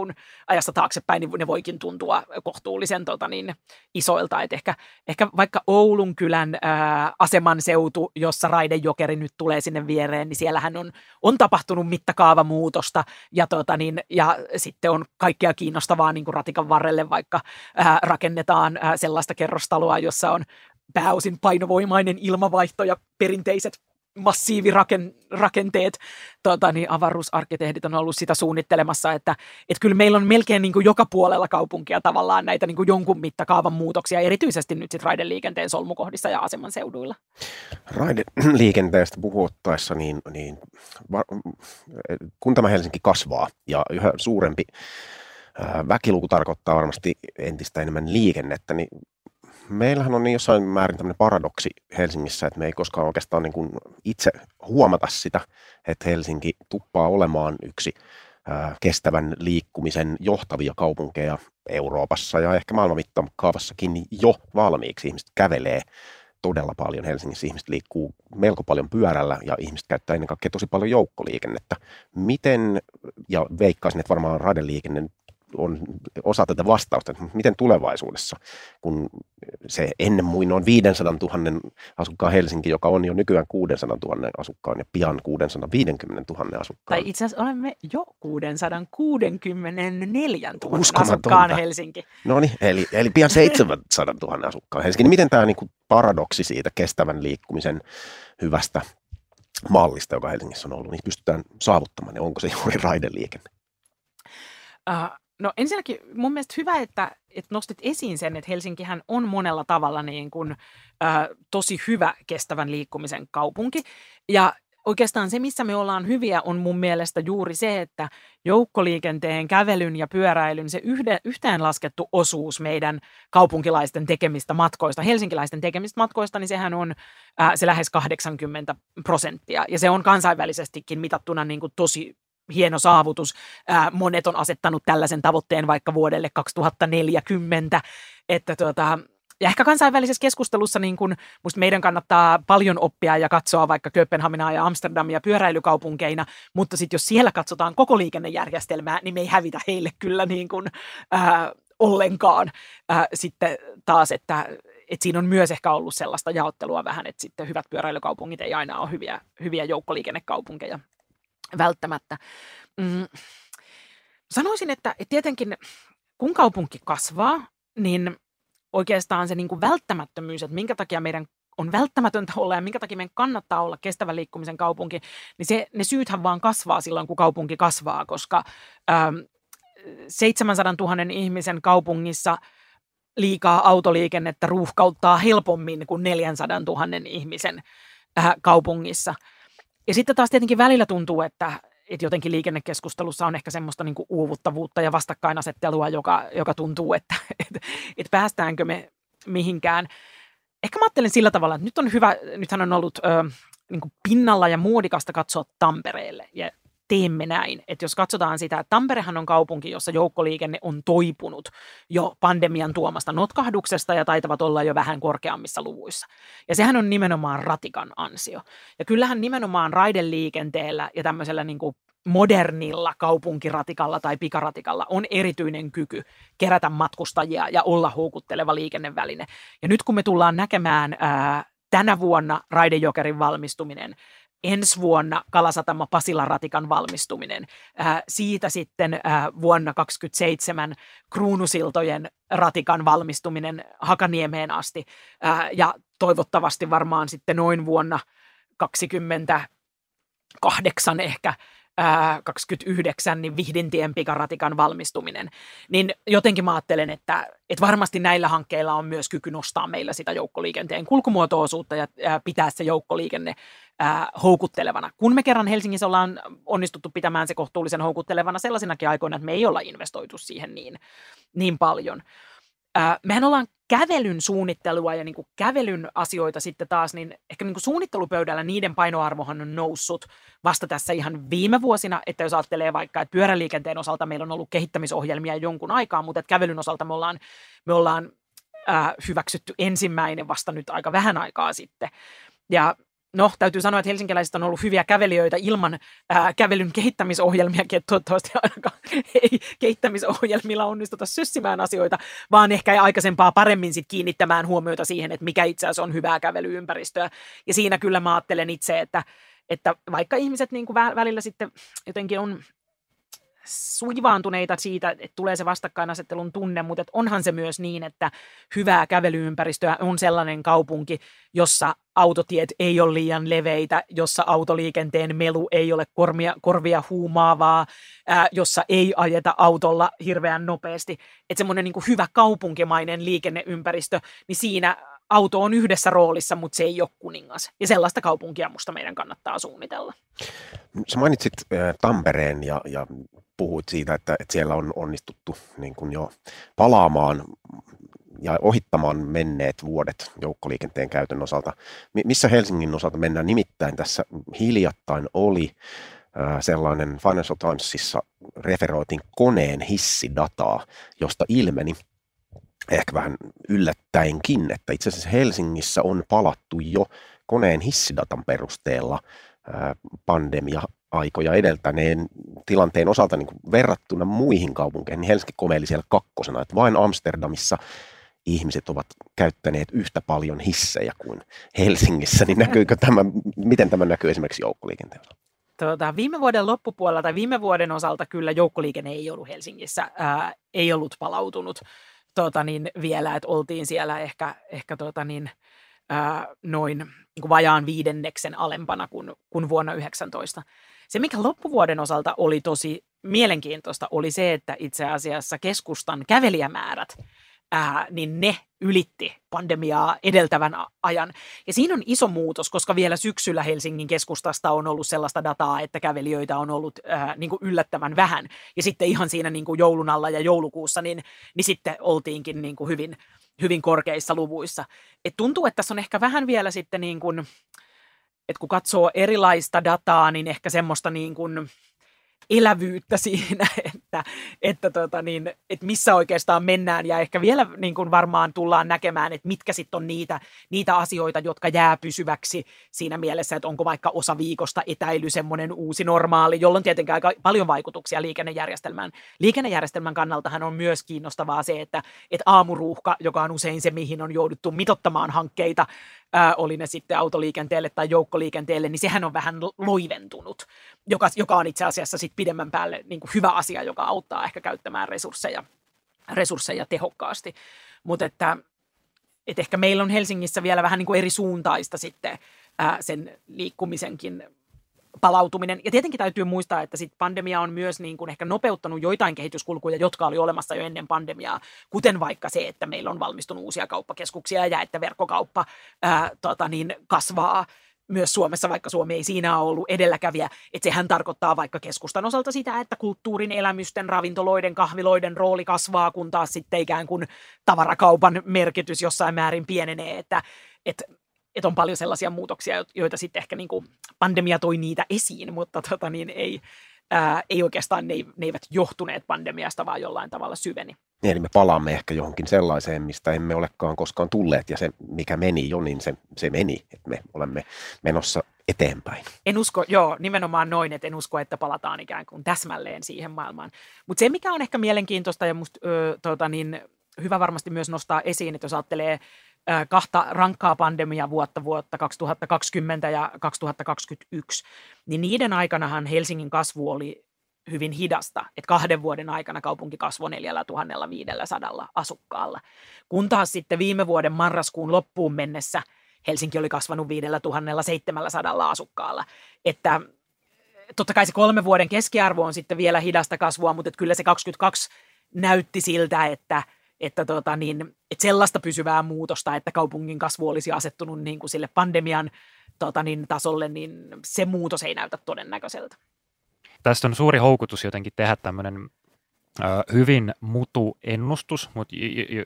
ajasta taaksepäin, niin ne voikin tuntua kohtuullisen tota niin, isoilta. Et ehkä, ehkä vaikka Oulun kylän ää, aseman seutu, jossa Raidejokeri nyt tulee sinne viereen, niin siellähän on, on tapahtunut mittakaavamuutosta ja, tota niin, ja sitten on kaikkea kiinnostavaa niin kuin ratikan varrelle, vaikka ää, rakennetaan ää, sellaista kerrostaloa, jossa on pääosin painovoimainen ilmavaihto ja perinteiset massiivirakenteet, tota, niin avaruusarkkitehdit on ollut sitä suunnittelemassa, että et kyllä meillä on melkein niin kuin joka puolella kaupunkia tavallaan näitä niin kuin jonkun mittakaavan muutoksia, erityisesti nyt sitten raideliikenteen solmukohdissa ja aseman seuduilla. Raideliikenteestä puhuttaessa, niin, niin kun tämä Helsinki kasvaa ja yhä suurempi väkiluku tarkoittaa varmasti entistä enemmän liikennettä, niin meillähän on niin jossain määrin tämmöinen paradoksi Helsingissä, että me ei koskaan oikeastaan niin kuin itse huomata sitä, että Helsinki tuppaa olemaan yksi kestävän liikkumisen johtavia kaupunkeja Euroopassa ja ehkä maailman mittakaavassakin jo valmiiksi. Ihmiset kävelee todella paljon Helsingissä. Ihmiset liikkuu melko paljon pyörällä ja ihmiset käyttää ennen kaikkea tosi paljon joukkoliikennettä. Miten, ja veikkaisin, että varmaan raideliikenne on osa tätä vastausta, että miten tulevaisuudessa, kun se ennen muin on 500 000 asukkaan Helsinki, joka on jo nykyään 600 000 asukkaan ja pian 650 000 asukkaan. Tai itse asiassa olemme jo 664 000 asukkaan Helsinki. No niin, eli, eli pian 700 000 asukkaan Helsinki. Niin miten tämä niin kuin paradoksi siitä kestävän liikkumisen hyvästä mallista, joka Helsingissä on ollut, niin pystytään saavuttamaan, ja onko se juuri raideliikenne? Uh, No ensinnäkin mun mielestä hyvä, että, että nostit esiin sen, että Helsinkihän on monella tavalla niin kuin, ä, tosi hyvä kestävän liikkumisen kaupunki. Ja oikeastaan se, missä me ollaan hyviä, on mun mielestä juuri se, että joukkoliikenteen, kävelyn ja pyöräilyn se yhde, yhteenlaskettu osuus meidän kaupunkilaisten tekemistä matkoista, helsinkiläisten tekemistä matkoista, niin sehän on ää, se lähes 80 prosenttia. Ja se on kansainvälisestikin mitattuna niin kuin tosi hieno saavutus. Monet on asettanut tällaisen tavoitteen vaikka vuodelle 2040, että tuota, ja ehkä kansainvälisessä keskustelussa niin kun, musta meidän kannattaa paljon oppia ja katsoa vaikka Kööpenhaminaa ja Amsterdamia pyöräilykaupunkeina, mutta sitten jos siellä katsotaan koko liikennejärjestelmää, niin me ei hävitä heille kyllä niin kun, ää, ollenkaan. Ää, sitten taas, että et siinä on myös ehkä ollut sellaista jaottelua vähän, että sitten hyvät pyöräilykaupungit ei aina ole hyviä, hyviä joukkoliikennekaupunkeja välttämättä. Mm, sanoisin, että tietenkin kun kaupunki kasvaa, niin oikeastaan se niin kuin välttämättömyys, että minkä takia meidän on välttämätöntä olla ja minkä takia meidän kannattaa olla kestävän liikkumisen kaupunki, niin se, ne syythän vaan kasvaa silloin, kun kaupunki kasvaa, koska ähm, 700 000 ihmisen kaupungissa liikaa autoliikennettä ruuhkauttaa helpommin kuin 400 000 ihmisen äh, kaupungissa – ja sitten taas tietenkin välillä tuntuu, että, että jotenkin liikennekeskustelussa on ehkä semmoista niin kuin uuvuttavuutta ja vastakkainasettelua, joka, joka tuntuu, että, että, että päästäänkö me mihinkään. Ehkä mä ajattelen sillä tavalla, että nyt on hyvä, nythän on ollut ö, niin kuin pinnalla ja muodikasta katsoa Tampereelle. Ja teemme näin. Että jos katsotaan sitä, että Tamperehan on kaupunki, jossa joukkoliikenne on toipunut jo pandemian tuomasta notkahduksesta ja taitavat olla jo vähän korkeammissa luvuissa. Ja sehän on nimenomaan ratikan ansio. Ja kyllähän nimenomaan raideliikenteellä ja tämmöisellä niin kuin modernilla kaupunkiratikalla tai pikaratikalla on erityinen kyky kerätä matkustajia ja olla houkutteleva liikenneväline. Ja nyt kun me tullaan näkemään ää, tänä vuonna Raidejokerin valmistuminen, ensi vuonna Kalasatama Pasila-ratikan valmistuminen. Äh, siitä sitten äh, vuonna 2027 Kruunusiltojen ratikan valmistuminen Hakaniemeen asti äh, ja toivottavasti varmaan sitten noin vuonna 2028 ehkä 29, niin Vihdintien pikaratikan valmistuminen. Niin jotenkin mä ajattelen, että, että varmasti näillä hankkeilla on myös kyky nostaa meillä sitä joukkoliikenteen kulkumuotoisuutta ja pitää se joukkoliikenne houkuttelevana. Kun me kerran Helsingissä ollaan onnistuttu pitämään se kohtuullisen houkuttelevana sellaisinakin aikoina, että me ei olla investoitu siihen niin, niin paljon. Mehän ollaan kävelyn suunnittelua ja niin kuin kävelyn asioita sitten taas, niin ehkä niin kuin suunnittelupöydällä niiden painoarvohan on noussut vasta tässä ihan viime vuosina, että jos ajattelee vaikka, että pyöräliikenteen osalta meillä on ollut kehittämisohjelmia jonkun aikaa, mutta että kävelyn osalta me ollaan, me ollaan äh, hyväksytty ensimmäinen vasta nyt aika vähän aikaa sitten. Ja No, täytyy sanoa, että helsinkiläiset on ollut hyviä kävelijöitä ilman ää, kävelyn kehittämisohjelmiakin, että toivottavasti ainakaan ei kehittämisohjelmilla onnistuta syssimään asioita, vaan ehkä aikaisempaa paremmin sit kiinnittämään huomiota siihen, että mikä itse asiassa on hyvää kävelyympäristöä. Ja siinä kyllä mä ajattelen itse, että, että vaikka ihmiset niin kuin välillä sitten jotenkin on suivaantuneita siitä, että tulee se vastakkainasettelun tunne, mutta onhan se myös niin, että hyvää kävelyympäristöä on sellainen kaupunki, jossa autotiet ei ole liian leveitä, jossa autoliikenteen melu ei ole korvia, korvia huumaavaa, ää, jossa ei ajeta autolla hirveän nopeasti. Että semmoinen niin hyvä kaupunkimainen liikenneympäristö, niin siinä auto on yhdessä roolissa, mutta se ei ole kuningas. Ja sellaista kaupunkia musta meidän kannattaa suunnitella. Sä mainitsit Tampereen ja, ja puhuit siitä, että, että siellä on onnistuttu niin kuin jo palaamaan ja ohittamaan menneet vuodet joukkoliikenteen käytön osalta. Missä Helsingin osalta mennään? Nimittäin tässä hiljattain oli sellainen Financial Timesissa referoitin koneen hissidataa, josta ilmeni ehkä vähän yllättäenkin, että itse asiassa Helsingissä on palattu jo koneen hissidatan perusteella pandemia aikoja edeltäneen tilanteen osalta niin verrattuna muihin kaupunkeihin, niin Helsinki komeili siellä kakkosena, että vain Amsterdamissa ihmiset ovat käyttäneet yhtä paljon hissejä kuin Helsingissä, niin näkyykö tämä, miten tämä näkyy esimerkiksi joukkoliikenteellä? Tuota, viime vuoden loppupuolella tai viime vuoden osalta kyllä joukkoliikenne ei ollut Helsingissä, ää, ei ollut palautunut tuota, niin vielä, että oltiin siellä ehkä, ehkä tuota, niin, ää, noin niin vajaan viidenneksen alempana kuin, kuin vuonna 19. Se, mikä loppuvuoden osalta oli tosi mielenkiintoista, oli se, että itse asiassa keskustan kävelijämäärät ää, niin ne ylitti pandemiaa edeltävän ajan. Ja siinä on iso muutos, koska vielä syksyllä Helsingin keskustasta on ollut sellaista dataa, että kävelijöitä on ollut ää, niin kuin yllättävän vähän. Ja sitten ihan siinä niin kuin joulun alla ja joulukuussa, niin, niin sitten oltiinkin niin kuin hyvin, hyvin korkeissa luvuissa. Et tuntuu, että tässä on ehkä vähän vielä sitten niin kuin, että kun katsoo erilaista dataa, niin ehkä semmoista niin kuin, elävyyttä siinä, että, että, tota niin, että missä oikeastaan mennään ja ehkä vielä niin kuin varmaan tullaan näkemään, että mitkä sitten on niitä, niitä asioita, jotka jää pysyväksi siinä mielessä, että onko vaikka osa viikosta etäily semmoinen uusi normaali, jolloin tietenkin aika paljon vaikutuksia liikennejärjestelmään. Liikennejärjestelmän kannaltahan on myös kiinnostavaa se, että, että aamuruuhka, joka on usein se, mihin on jouduttu mitottamaan hankkeita, ää, oli ne sitten autoliikenteelle tai joukkoliikenteelle, niin sehän on vähän loiventunut, joka, joka on itse asiassa sitten pidemmän päälle niin kuin hyvä asia, joka auttaa ehkä käyttämään resursseja, resursseja tehokkaasti. Mutta että, että ehkä meillä on Helsingissä vielä vähän niin kuin eri suuntaista sitten ää, sen liikkumisenkin palautuminen. Ja tietenkin täytyy muistaa, että sit pandemia on myös niin kuin ehkä nopeuttanut joitain kehityskulkuja, jotka oli olemassa jo ennen pandemiaa, kuten vaikka se, että meillä on valmistunut uusia kauppakeskuksia ja että verkkokauppa ää, tota niin, kasvaa myös Suomessa, vaikka Suomi ei siinä ole ollut edelläkävijä, että sehän tarkoittaa vaikka keskustan osalta sitä, että kulttuurin, elämysten, ravintoloiden, kahviloiden rooli kasvaa, kun taas sitten ikään kuin tavarakaupan merkitys jossain määrin pienenee, että, että että on paljon sellaisia muutoksia, joita sitten ehkä niin kuin pandemia toi niitä esiin, mutta tota niin, ei, ää, ei oikeastaan, ne, ne eivät johtuneet pandemiasta, vaan jollain tavalla syveni. Niin, eli me palaamme ehkä johonkin sellaiseen, mistä emme olekaan koskaan tulleet, ja se, mikä meni jo, niin se, se meni, että me olemme menossa eteenpäin. En usko, joo, nimenomaan noin, että en usko, että palataan ikään kuin täsmälleen siihen maailmaan. Mutta se, mikä on ehkä mielenkiintoista ja musta ö, tota niin, hyvä varmasti myös nostaa esiin, että jos ajattelee kahta rankkaa pandemia vuotta, vuotta 2020 ja 2021, niin niiden aikanahan Helsingin kasvu oli hyvin hidasta, että kahden vuoden aikana kaupunki kasvoi 4500 asukkaalla. Kun taas sitten viime vuoden marraskuun loppuun mennessä Helsinki oli kasvanut 5700 asukkaalla. Että totta kai se kolmen vuoden keskiarvo on sitten vielä hidasta kasvua, mutta kyllä se 22 näytti siltä, että – että, tota, niin, että sellaista pysyvää muutosta, että kaupungin kasvu olisi asettunut niin kuin sille pandemian tota, niin, tasolle, niin se muutos ei näytä todennäköiseltä. Tästä on suuri houkutus jotenkin tehdä tämmöinen hyvin mutu ennustus, mutta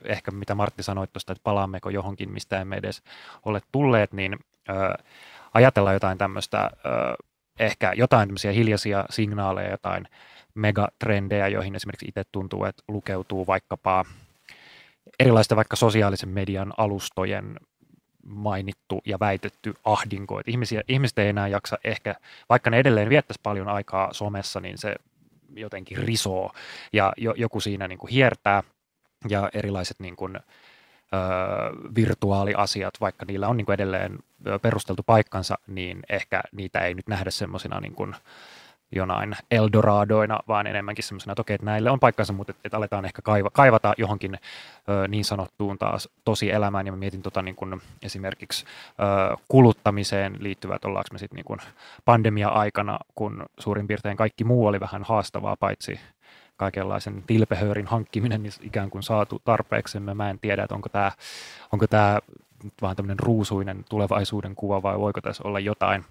ehkä mitä Martti sanoi tuosta, että palaammeko johonkin, mistä emme edes ole tulleet, niin ajatellaan jotain tämmöistä, ehkä jotain tämmöisiä hiljaisia signaaleja, jotain megatrendejä, joihin esimerkiksi itse tuntuu, että lukeutuu vaikkapa erilaisten vaikka sosiaalisen median alustojen mainittu ja väitetty ahdinko. Että ihmisiä, ihmiset ei enää jaksa ehkä, vaikka ne edelleen viettäisi paljon aikaa somessa, niin se jotenkin risoo ja jo, joku siinä niin kuin hiertää ja erilaiset niin kuin, ö, virtuaaliasiat, vaikka niillä on niin kuin edelleen perusteltu paikkansa, niin ehkä niitä ei nyt nähdä semmoisina niin jonain Eldoradoina, vaan enemmänkin semmoisena, että okei, että näille on paikkansa, mutta että, aletaan ehkä kaiva, kaivata johonkin ö, niin sanottuun taas tosi elämään, ja mä mietin tota, niin kuin esimerkiksi ö, kuluttamiseen liittyvää, että ollaanko me sitten niin kuin pandemia-aikana, kun suurin piirtein kaikki muu oli vähän haastavaa, paitsi kaikenlaisen tilpehöörin hankkiminen, niin ikään kuin saatu tarpeeksemme. Mä en tiedä, että onko tämä onko tämä vaan tämmöinen ruusuinen tulevaisuuden kuva vai voiko tässä olla jotain,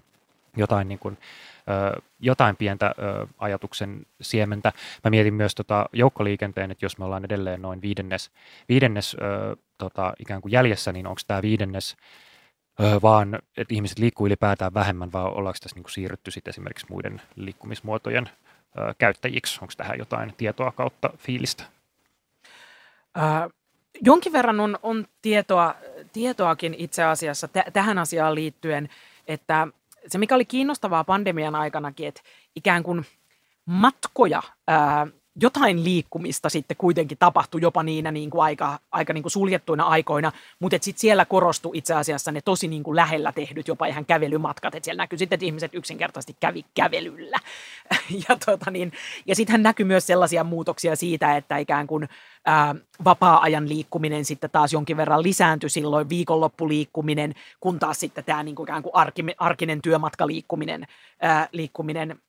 jotain niin kuin jotain pientä ajatuksen siementä. Mä mietin myös tota joukkoliikenteen, että jos me ollaan edelleen noin viidennes, viidennes tota, ikään kuin jäljessä, niin onko tämä viidennes vaan, että ihmiset liikkuu ylipäätään vähemmän, vai ollaanko tässä niin kuin siirrytty sitten esimerkiksi muiden liikkumismuotojen käyttäjiksi? Onko tähän jotain tietoa kautta fiilistä? Äh, jonkin verran on, on tietoa, tietoakin itse asiassa t- tähän asiaan liittyen, että se mikä oli kiinnostavaa pandemian aikanakin, että ikään kuin matkoja, ää, jotain liikkumista sitten kuitenkin tapahtui jopa niinä niin kuin aika, aika niin kuin suljettuina aikoina, mutta sitten siellä korostui itse asiassa ne tosi niin kuin lähellä tehdyt jopa ihan kävelymatkat, että siellä näkyy sitten, että ihmiset yksinkertaisesti kävi kävelyllä. ja tota niin, ja sittenhän näkyy myös sellaisia muutoksia siitä, että ikään kuin ää, vapaa-ajan liikkuminen sitten taas jonkin verran lisääntyi silloin, viikonloppuliikkuminen, kun taas sitten tämä niin kuin ikään kuin arkinen työmatkaliikkuminen ää, liikkuminen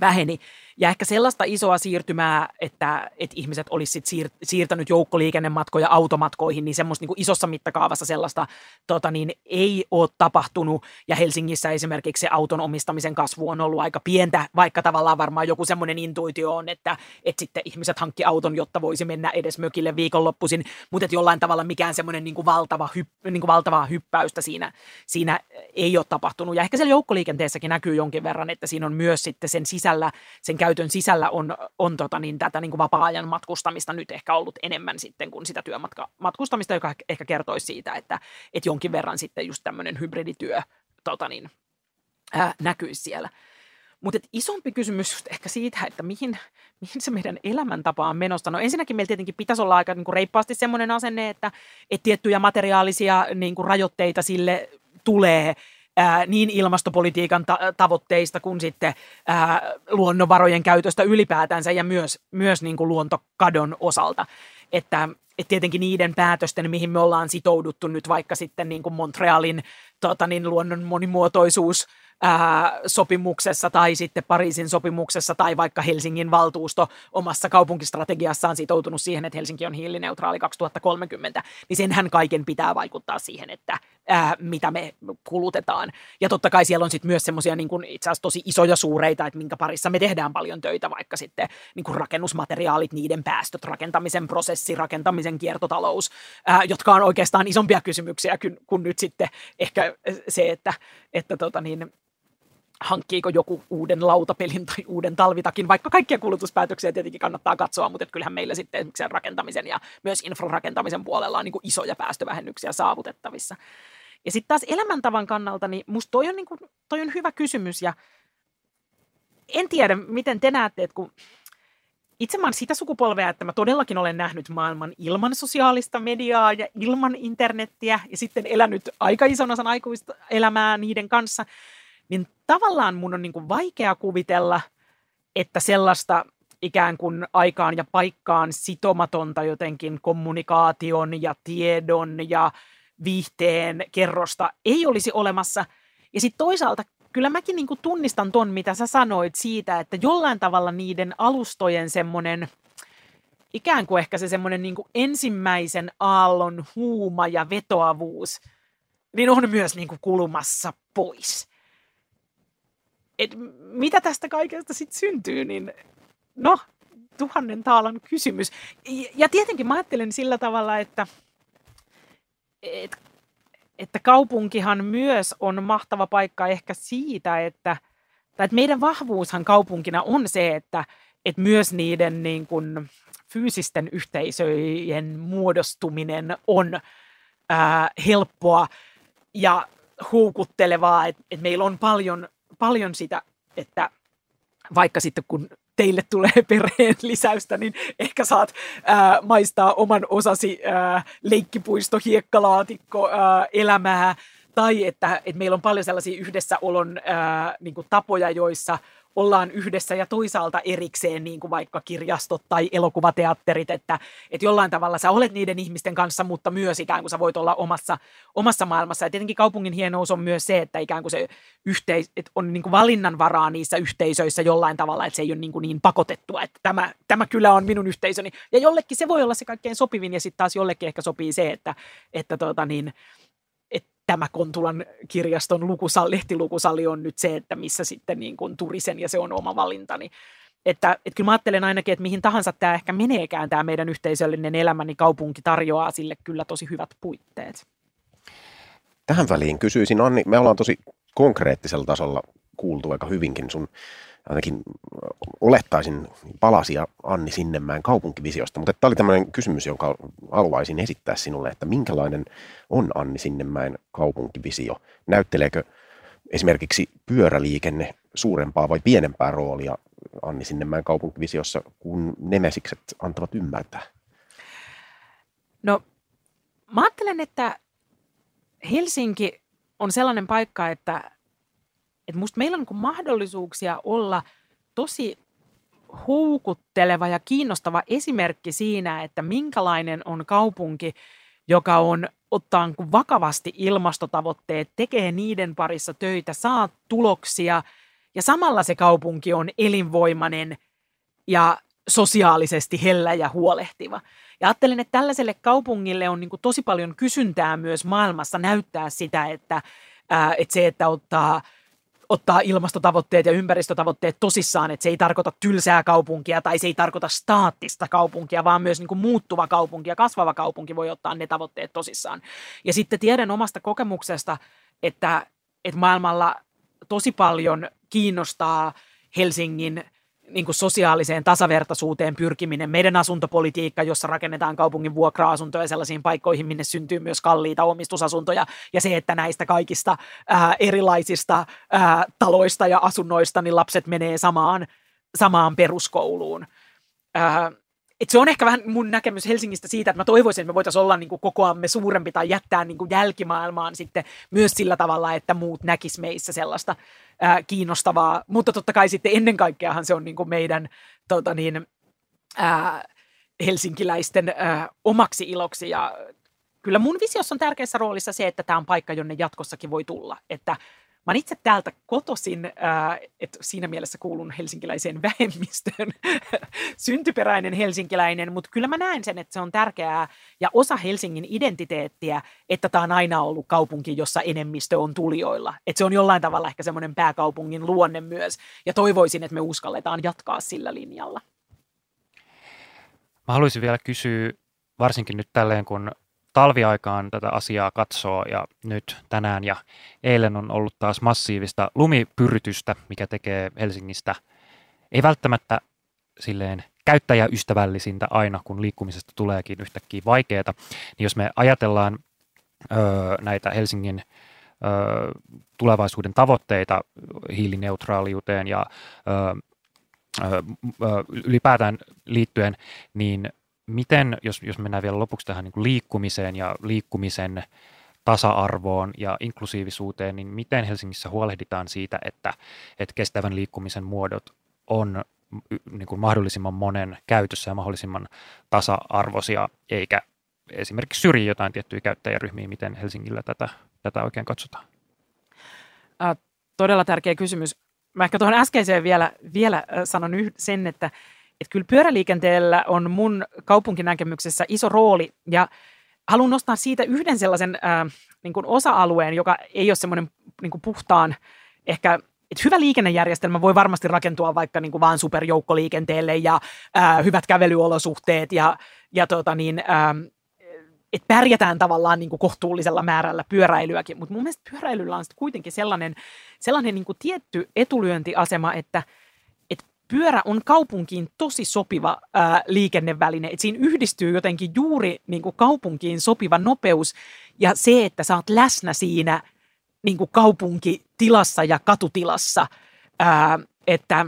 väheni. Ja ehkä sellaista isoa siirtymää, että, että ihmiset olisivat siir, siirtänyt joukkoliikennematkoja automatkoihin, niin semmoista niin isossa mittakaavassa sellaista tota niin, ei ole tapahtunut. Ja Helsingissä esimerkiksi se auton omistamisen kasvu on ollut aika pientä, vaikka tavallaan varmaan joku semmoinen intuitio on, että, että sitten ihmiset hankki auton, jotta voisi mennä edes mökille viikonloppuisin, mutta että jollain tavalla mikään semmoinen niin valtava hypp, niin valtavaa hyppäystä siinä, siinä ei ole tapahtunut. Ja ehkä siellä joukkoliikenteessäkin näkyy jonkin verran, että siinä on myös sitten sen sisällä, sen käytön sisällä on, on tota niin, tätä niin kuin vapaa-ajan matkustamista nyt ehkä ollut enemmän sitten kuin sitä työmatkustamista, joka ehkä kertoisi siitä, että, että jonkin verran sitten just tämmöinen hybridityö tota niin, ää, näkyisi siellä. Mutta isompi kysymys ehkä siitä, että mihin, mihin se meidän elämäntapa on menossa. No ensinnäkin meillä tietenkin pitäisi olla aika niin kuin reippaasti semmoinen asenne, että, että tiettyjä materiaalisia niin kuin rajoitteita sille tulee – niin ilmastopolitiikan ta- tavoitteista kuin sitten ää, luonnonvarojen käytöstä ylipäätänsä ja myös, myös niin kuin luontokadon osalta. Että, että tietenkin niiden päätösten, mihin me ollaan sitouduttu nyt vaikka sitten niin kuin Montrealin tota niin, luonnon monimuotoisuus – ää, sopimuksessa tai sitten Pariisin sopimuksessa tai vaikka Helsingin valtuusto omassa kaupunkistrategiassaan sitoutunut siihen, että Helsinki on hiilineutraali 2030, niin senhän kaiken pitää vaikuttaa siihen, että ää, mitä me kulutetaan. Ja totta kai siellä on sitten myös semmoisia niin itse asiassa tosi isoja suureita, että minkä parissa me tehdään paljon töitä, vaikka sitten niin kuin rakennusmateriaalit, niiden päästöt, rakentamisen prosessi, rakentamisen kiertotalous, ää, jotka on oikeastaan isompia kysymyksiä kuin, kuin nyt sitten ehkä se, että, että tota niin, hankkiiko joku uuden lautapelin tai uuden talvitakin, vaikka kaikkia kulutuspäätöksiä tietenkin kannattaa katsoa, mutta kyllähän meillä sitten esimerkiksi rakentamisen ja myös infrarakentamisen puolella on niin kuin isoja päästövähennyksiä saavutettavissa. Ja sitten taas elämäntavan kannalta, niin musta toi on, niin kuin, toi on hyvä kysymys ja en tiedä, miten te näette, että kun itse mä oon sitä sukupolvea, että mä todellakin olen nähnyt maailman ilman sosiaalista mediaa ja ilman internettiä ja sitten elänyt aika ison osan aikuista elämää niiden kanssa – niin tavallaan mun on niin kuin vaikea kuvitella, että sellaista ikään kuin aikaan ja paikkaan sitomatonta jotenkin kommunikaation ja tiedon ja viihteen kerrosta ei olisi olemassa. Ja sitten toisaalta kyllä mäkin niin kuin tunnistan ton, mitä sä sanoit siitä, että jollain tavalla niiden alustojen semmoinen ikään kuin ehkä se semmoinen niin ensimmäisen aallon huuma ja vetoavuus, niin on myös niin kuin kulumassa pois et mitä tästä kaikesta sitten syntyy, niin no, tuhannen taalan kysymys. Ja tietenkin mä ajattelen sillä tavalla, että, että, että kaupunkihan myös on mahtava paikka ehkä siitä, että, tai että meidän vahvuushan kaupunkina on se, että, että myös niiden niin kuin fyysisten yhteisöjen muodostuminen on ää, helppoa ja houkuttelevaa, että, että meillä on paljon, paljon sitä, että vaikka sitten kun teille tulee perheen lisäystä, niin ehkä saat ää, maistaa oman osasi ää, leikkipuisto, hiekkalaatikko, ää, elämää, tai että, että meillä on paljon sellaisia yhdessäolon ää, niin tapoja, joissa – ollaan yhdessä ja toisaalta erikseen, niin kuin vaikka kirjastot tai elokuvateatterit, että, että jollain tavalla sä olet niiden ihmisten kanssa, mutta myös ikään kuin sä voit olla omassa, omassa maailmassa. Ja tietenkin kaupungin hienous on myös se, että ikään kuin se yhteis, että on niin kuin valinnanvaraa niissä yhteisöissä jollain tavalla, että se ei ole niin, kuin niin pakotettua, että tämä, tämä kyllä on minun yhteisöni. Ja jollekin se voi olla se kaikkein sopivin ja sitten taas jollekin ehkä sopii se, että, että tuota niin, tämä Kontulan kirjaston lukusali, lehtilukusali on nyt se, että missä sitten niin kuin turisen ja se on oma valintani. Että, että kyllä mä ajattelen ainakin, että mihin tahansa tämä ehkä meneekään tämä meidän yhteisöllinen elämä, niin kaupunki tarjoaa sille kyllä tosi hyvät puitteet. Tähän väliin kysyisin, Anni, me ollaan tosi konkreettisella tasolla kuultu aika hyvinkin sun ainakin olettaisin palasia Anni Sinnemäen kaupunkivisiosta, mutta tämä oli tämmöinen kysymys, jonka haluaisin esittää sinulle, että minkälainen on Anni Sinnemäen kaupunkivisio? Näytteleekö esimerkiksi pyöräliikenne suurempaa vai pienempää roolia Anni Sinnemäen kaupunkivisiossa, kun nemesikset antavat ymmärtää? No, mä ajattelen, että Helsinki on sellainen paikka, että että musta meillä on niin mahdollisuuksia olla tosi houkutteleva ja kiinnostava esimerkki siinä, että minkälainen on kaupunki, joka on ottaa niin vakavasti ilmastotavoitteet, tekee niiden parissa töitä, saa tuloksia ja samalla se kaupunki on elinvoimainen ja sosiaalisesti hellä ja huolehtiva. Ja ajattelen, että tällaiselle kaupungille on niin tosi paljon kysyntää myös maailmassa näyttää sitä, että, ää, että se, että ottaa – ottaa ilmastotavoitteet ja ympäristötavoitteet tosissaan, että se ei tarkoita tylsää kaupunkia tai se ei tarkoita staattista kaupunkia, vaan myös niin kuin muuttuva kaupunki ja kasvava kaupunki voi ottaa ne tavoitteet tosissaan. Ja sitten tiedän omasta kokemuksesta, että, että maailmalla tosi paljon kiinnostaa Helsingin – niin kuin sosiaaliseen tasavertaisuuteen pyrkiminen, meidän asuntopolitiikka, jossa rakennetaan kaupungin vuokra-asuntoja sellaisiin paikkoihin, minne syntyy myös kalliita omistusasuntoja, ja se, että näistä kaikista ää, erilaisista ää, taloista ja asunnoista, niin lapset menee samaan, samaan peruskouluun. Ää, et se on ehkä vähän mun näkemys Helsingistä siitä, että mä toivoisin, että me voitaisiin olla niin kokoamme suurempi tai jättää niin jälkimaailmaan sitten myös sillä tavalla, että muut näkis meissä sellaista ää, kiinnostavaa. Mutta totta kai sitten ennen kaikkeahan se on niin meidän tota niin, ää, helsinkiläisten ää, omaksi iloksi ja kyllä mun visiossa on tärkeässä roolissa se, että tämä on paikka, jonne jatkossakin voi tulla. Että Mä itse täältä kotosin, että siinä mielessä kuulun helsinkiläiseen vähemmistöön, syntyperäinen helsinkiläinen, mutta kyllä mä näen sen, että se on tärkeää ja osa Helsingin identiteettiä, että tämä on aina ollut kaupunki, jossa enemmistö on tulijoilla. Että se on jollain tavalla ehkä semmoinen pääkaupungin luonne myös ja toivoisin, että me uskalletaan jatkaa sillä linjalla. Mä haluaisin vielä kysyä, varsinkin nyt tälleen, kun talviaikaan tätä asiaa katsoo ja nyt tänään ja eilen on ollut taas massiivista lumipyrytystä, mikä tekee Helsingistä ei välttämättä silleen käyttäjäystävällisintä aina, kun liikkumisesta tuleekin yhtäkkiä vaikeaa, niin jos me ajatellaan ö, näitä Helsingin ö, tulevaisuuden tavoitteita hiilineutraaliuteen ja ö, ö, ylipäätään liittyen, niin miten, jos, jos mennään vielä lopuksi tähän niin liikkumiseen ja liikkumisen tasa-arvoon ja inklusiivisuuteen, niin miten Helsingissä huolehditaan siitä, että, että kestävän liikkumisen muodot on niin kuin mahdollisimman monen käytössä ja mahdollisimman tasa-arvoisia, eikä esimerkiksi syrji jotain tiettyjä käyttäjäryhmiä, miten Helsingillä tätä, tätä oikein katsotaan? Äh, todella tärkeä kysymys. Mä ehkä tuohon äskeiseen vielä, vielä sanon sen, että että kyllä pyöräliikenteellä on mun kaupunkinäkemyksessä iso rooli ja haluan nostaa siitä yhden sellaisen äh, niin kuin osa-alueen, joka ei ole semmoinen niin kuin puhtaan ehkä että hyvä liikennejärjestelmä voi varmasti rakentua vaikka niin kuin vaan superjoukkoliikenteelle ja ää, hyvät kävelyolosuhteet ja, ja tota niin, ää, että pärjätään tavallaan niin kuin kohtuullisella määrällä pyöräilyäkin, mutta mun mielestä pyöräilyllä on kuitenkin sellainen, sellainen niin kuin tietty etulyöntiasema, että – pyörä on kaupunkiin tosi sopiva ää, liikenneväline. Et siinä yhdistyy jotenkin juuri niin kuin kaupunkiin sopiva nopeus ja se, että sä oot läsnä siinä niin kuin kaupunkitilassa ja katutilassa. Ää, että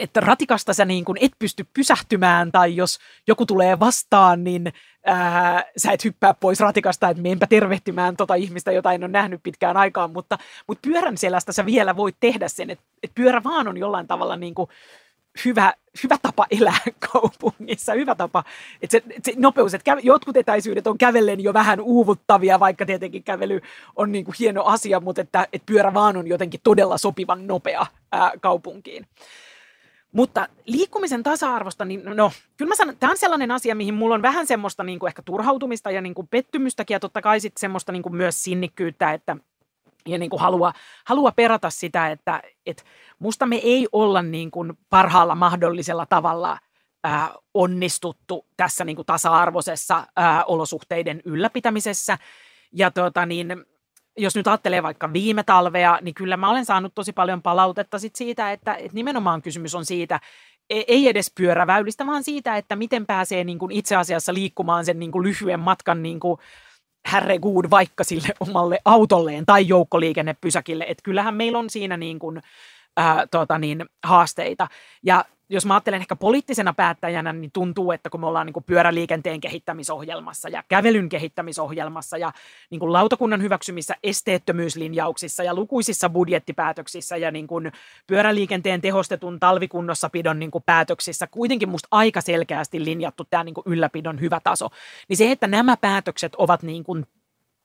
että ratikasta sä niin kuin et pysty pysähtymään tai jos joku tulee vastaan, niin ää, sä et hyppää pois ratikasta, että menpä tervehtimään tota ihmistä, jota en ole nähnyt pitkään aikaan, mutta, mutta pyörän selästä sä vielä voit tehdä sen, että, että pyörä vaan on jollain tavalla niin kuin hyvä, hyvä tapa elää kaupungissa, hyvä tapa, että se, että se nopeus, että jotkut etäisyydet on kävellen jo vähän uuvuttavia, vaikka tietenkin kävely on niin kuin hieno asia, mutta että, että pyörä vaan on jotenkin todella sopivan nopea ää, kaupunkiin. Mutta liikkumisen tasa-arvosta, niin no, kyllä mä sanon, tämä on sellainen asia, mihin mulla on vähän semmoista niin kuin ehkä turhautumista ja niin kuin pettymystäkin ja totta kai sitten semmoista niin kuin myös sinnikkyyttä, että ja niin kuin halua, halua perata sitä, että, että musta me ei olla niin kuin parhaalla mahdollisella tavalla ää, onnistuttu tässä niin kuin tasa-arvoisessa ää, olosuhteiden ylläpitämisessä. Ja tota niin, jos nyt ajattelee vaikka viime talvea, niin kyllä mä olen saanut tosi paljon palautetta sit siitä, että, että nimenomaan kysymys on siitä, e, ei edes pyöräväylistä, vaan siitä, että miten pääsee niin kuin itse asiassa liikkumaan sen niin kuin lyhyen matkan niin kuin herregud vaikka sille omalle autolleen tai joukkoliikennepysäkille. Että kyllähän meillä on siinä niin kuin, ää, tota niin, haasteita. Ja jos mä ajattelen ehkä poliittisena päättäjänä, niin tuntuu, että kun me ollaan niin kuin pyöräliikenteen kehittämisohjelmassa ja kävelyn kehittämisohjelmassa ja niin kuin lautakunnan hyväksymissä esteettömyyslinjauksissa ja lukuisissa budjettipäätöksissä ja niin kuin pyöräliikenteen tehostetun talvikunnossapidon niin kuin päätöksissä kuitenkin musta aika selkeästi linjattu tämä niin kuin ylläpidon hyvä taso, niin se, että nämä päätökset ovat niin kuin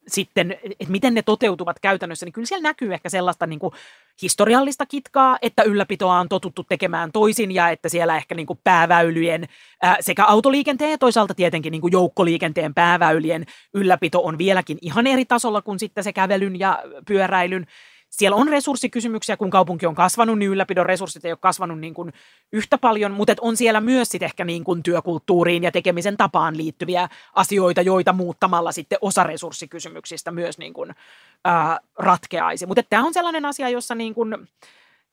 sitten, että miten ne toteutuvat käytännössä, niin kyllä siellä näkyy ehkä sellaista niin kuin historiallista kitkaa, että ylläpitoa on totuttu tekemään toisin ja että siellä ehkä niin kuin pääväylien ää, sekä autoliikenteen ja toisaalta tietenkin niin kuin joukkoliikenteen pääväylien ylläpito on vieläkin ihan eri tasolla kuin sitten se kävelyn ja pyöräilyn siellä on resurssikysymyksiä, kun kaupunki on kasvanut, niin ylläpidon resurssit ei ole kasvanut niin kuin yhtä paljon, mutta on siellä myös sit ehkä niin kuin työkulttuuriin ja tekemisen tapaan liittyviä asioita, joita muuttamalla sitten osa resurssikysymyksistä myös niin kuin, ää, ratkeaisi. Mutta tämä on sellainen asia, jossa niin kuin,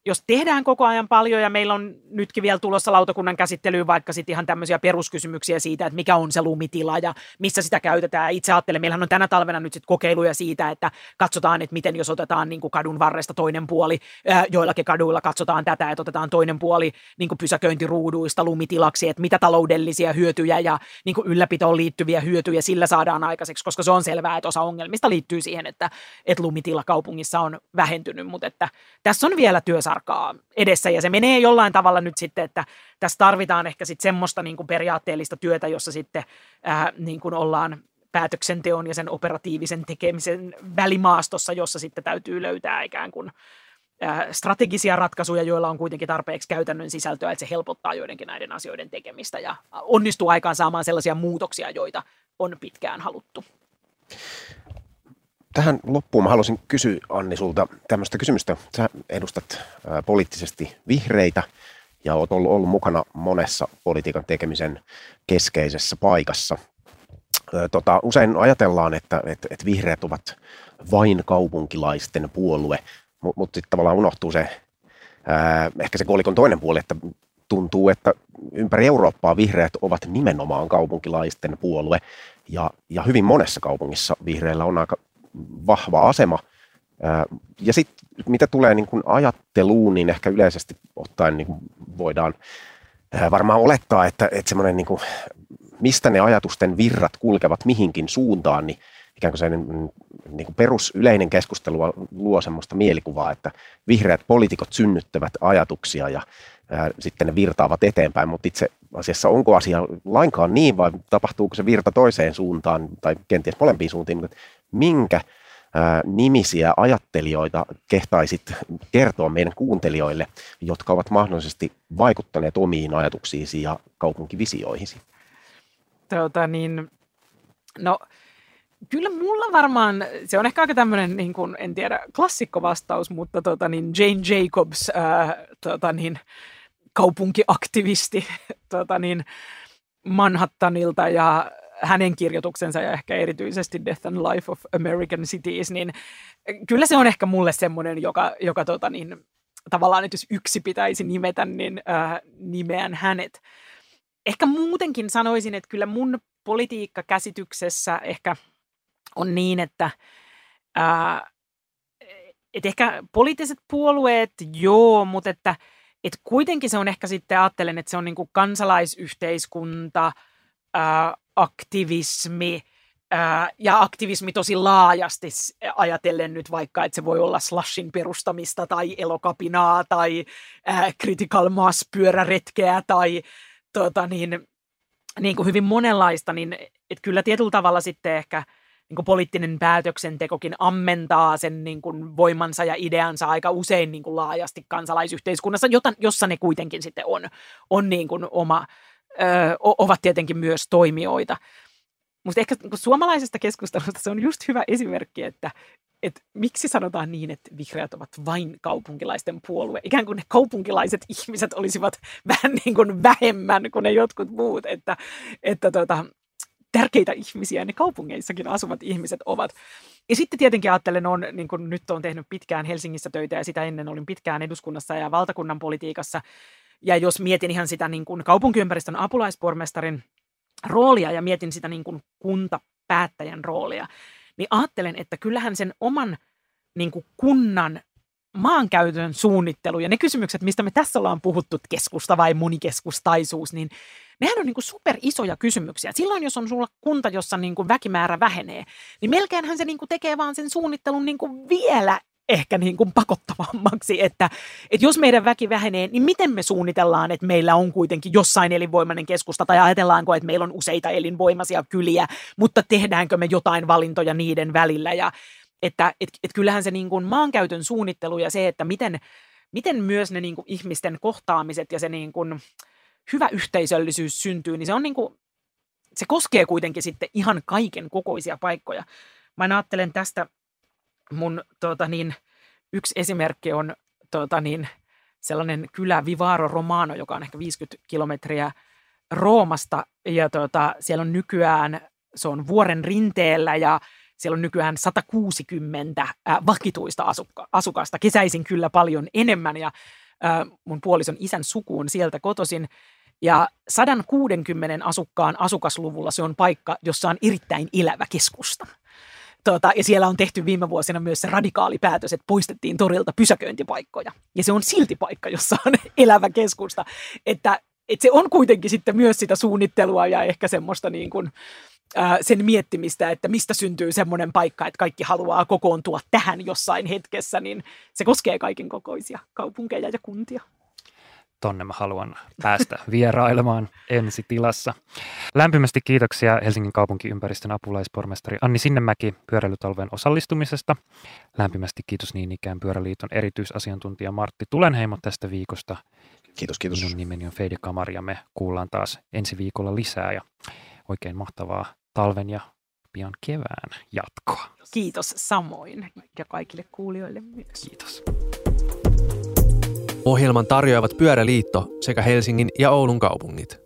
jos tehdään koko ajan paljon ja meillä on nytkin vielä tulossa lautakunnan käsittelyyn vaikka sitten ihan tämmöisiä peruskysymyksiä siitä, että mikä on se lumitila ja missä sitä käytetään. Itse ajattelen, meillähän on tänä talvena nyt sitten kokeiluja siitä, että katsotaan, että miten jos otetaan niin kuin kadun varresta toinen puoli, joillakin kaduilla katsotaan tätä, että otetaan toinen puoli niin kuin pysäköintiruuduista lumitilaksi, että mitä taloudellisia hyötyjä ja niin kuin ylläpitoon liittyviä hyötyjä sillä saadaan aikaiseksi, koska se on selvää, että osa ongelmista liittyy siihen, että, että lumitila kaupungissa on vähentynyt, mutta että tässä on vielä työssä sarkaa edessä. Ja se menee jollain tavalla nyt sitten, että tässä tarvitaan ehkä sitten semmoista niin kuin periaatteellista työtä, jossa sitten ää, niin kuin ollaan päätöksenteon ja sen operatiivisen tekemisen välimaastossa, jossa sitten täytyy löytää ikään kuin strategisia ratkaisuja, joilla on kuitenkin tarpeeksi käytännön sisältöä, että se helpottaa joidenkin näiden asioiden tekemistä ja onnistuu aikaan saamaan sellaisia muutoksia, joita on pitkään haluttu tähän loppuun mä haluaisin kysyä Anni sulta tämmöistä kysymystä. Sä edustat ää, poliittisesti vihreitä ja oot ollut, ollut mukana monessa politiikan tekemisen keskeisessä paikassa. Tota, usein ajatellaan, että et, et vihreät ovat vain kaupunkilaisten puolue, mutta mut sitten tavallaan unohtuu se, ää, ehkä se kolikon toinen puoli, että tuntuu, että ympäri Eurooppaa vihreät ovat nimenomaan kaupunkilaisten puolue. Ja, ja hyvin monessa kaupungissa vihreillä on aika vahva asema. Ja sitten mitä tulee niin kuin ajatteluun, niin ehkä yleisesti ottaen niin voidaan varmaan olettaa, että, että semmoinen, niin mistä ne ajatusten virrat kulkevat mihinkin suuntaan, niin ikään kuin se niin kuin perusyleinen keskustelu luo semmoista mielikuvaa, että vihreät poliitikot synnyttävät ajatuksia ja ää, sitten ne virtaavat eteenpäin, mutta itse asiassa onko asia lainkaan niin vai tapahtuuko se virta toiseen suuntaan tai kenties molempiin suuntiin, mutta minkä nimisiä ajattelijoita kehtaisit kertoa meidän kuuntelijoille, jotka ovat mahdollisesti vaikuttaneet omiin ajatuksiisi ja kaupunkivisioihisi? Tota niin, no kyllä mulla varmaan, se on ehkä aika tämmöinen, niin kuin, en tiedä, klassikkovastaus, mutta tota, niin Jane Jacobs, ää, tota, niin, kaupunkiaktivisti tota, niin, Manhattanilta ja hänen kirjoituksensa ja ehkä erityisesti Death and Life of American Cities, niin kyllä se on ehkä mulle semmoinen, joka, joka tota, niin, tavallaan, että jos yksi pitäisi nimetä, niin ää, nimeän hänet. Ehkä muutenkin sanoisin, että kyllä mun politiikkakäsityksessä ehkä on niin, että ää, et ehkä poliittiset puolueet, joo, mutta että et kuitenkin se on ehkä sitten, ajattelen, että se on niin kuin kansalaisyhteiskunta, ää, aktivismi ää, ja aktivismi tosi laajasti ajatellen nyt vaikka, että se voi olla slashin perustamista tai elokapinaa tai ää, critical mass pyöräretkeä tai tota niin, niin kuin hyvin monenlaista, niin että kyllä tietyllä tavalla sitten ehkä niin kuin poliittinen päätöksentekokin ammentaa sen niin kuin voimansa ja ideansa aika usein niin kuin laajasti kansalaisyhteiskunnassa, jota, jossa ne kuitenkin sitten on, on niin kuin oma, ö, ovat tietenkin myös toimijoita. Mutta ehkä niin suomalaisesta keskustelusta se on just hyvä esimerkki, että, että miksi sanotaan niin, että vihreät ovat vain kaupunkilaisten puolue. Ikään kuin ne kaupunkilaiset ihmiset olisivat vähän niin kuin vähemmän kuin ne jotkut muut, että, että tota, tärkeitä ihmisiä ne kaupungeissakin asuvat ihmiset ovat. Ja sitten tietenkin ajattelen, on, niin kuin nyt olen tehnyt pitkään Helsingissä töitä ja sitä ennen olin pitkään eduskunnassa ja valtakunnan politiikassa. Ja jos mietin ihan sitä niin kuin kaupunkiympäristön apulaispormestarin roolia ja mietin sitä niin kuin kuntapäättäjän roolia, niin ajattelen, että kyllähän sen oman niin kuin kunnan maankäytön suunnittelu ja ne kysymykset, mistä me tässä ollaan puhuttu, keskusta vai monikeskustaisuus, niin nehän on niin kuin super isoja kysymyksiä. Silloin, jos on sulla kunta, jossa niin kuin väkimäärä vähenee, niin melkeinhän se niin kuin tekee vaan sen suunnittelun niin kuin vielä ehkä niin kuin pakottavammaksi, että, että jos meidän väki vähenee, niin miten me suunnitellaan, että meillä on kuitenkin jossain elinvoimainen keskusta, tai ajatellaanko, että meillä on useita elinvoimaisia kyliä, mutta tehdäänkö me jotain valintoja niiden välillä, ja että et, et kyllähän se niin kuin maankäytön suunnittelu ja se, että miten, miten myös ne niin kuin ihmisten kohtaamiset ja se niin kuin hyvä yhteisöllisyys syntyy, niin se on niin kuin, se koskee kuitenkin sitten ihan kaiken kokoisia paikkoja. Mä ajattelen tästä mun tota niin, yksi esimerkki on tota niin, sellainen kylä Vivaro Romano, joka on ehkä 50 kilometriä Roomasta ja tota, siellä on nykyään, se on vuoren rinteellä ja siellä on nykyään 160 äh, vakituista asukka- asukasta. Kesäisin kyllä paljon enemmän ja äh, mun puolison isän sukuun sieltä kotosin. Ja 160 asukkaan asukasluvulla se on paikka, jossa on erittäin elävä keskusta. Tuota, ja siellä on tehty viime vuosina myös se radikaali päätös, että poistettiin torilta pysäköintipaikkoja. Ja se on silti paikka, jossa on elävä keskusta. Että, että se on kuitenkin sitten myös sitä suunnittelua ja ehkä semmoista niin kuin, sen miettimistä, että mistä syntyy semmoinen paikka, että kaikki haluaa kokoontua tähän jossain hetkessä, niin se koskee kaiken kokoisia kaupunkeja ja kuntia. Tonne mä haluan päästä vierailemaan ensi tilassa. Lämpimästi kiitoksia Helsingin kaupunkiympäristön apulaispormestari Anni Sinnemäki pyöräilytalven osallistumisesta. Lämpimästi kiitos niin ikään Pyöräliiton erityisasiantuntija Martti Tulenheimo tästä viikosta. Kiitos, kiitos. Minun nimeni on Feide Kamari ja me kuullaan taas ensi viikolla lisää ja oikein mahtavaa talven ja pian kevään jatkoa. Kiitos samoin ja kaikille kuulijoille myös. Kiitos. Ohjelman tarjoavat Pyöräliitto sekä Helsingin ja Oulun kaupungit.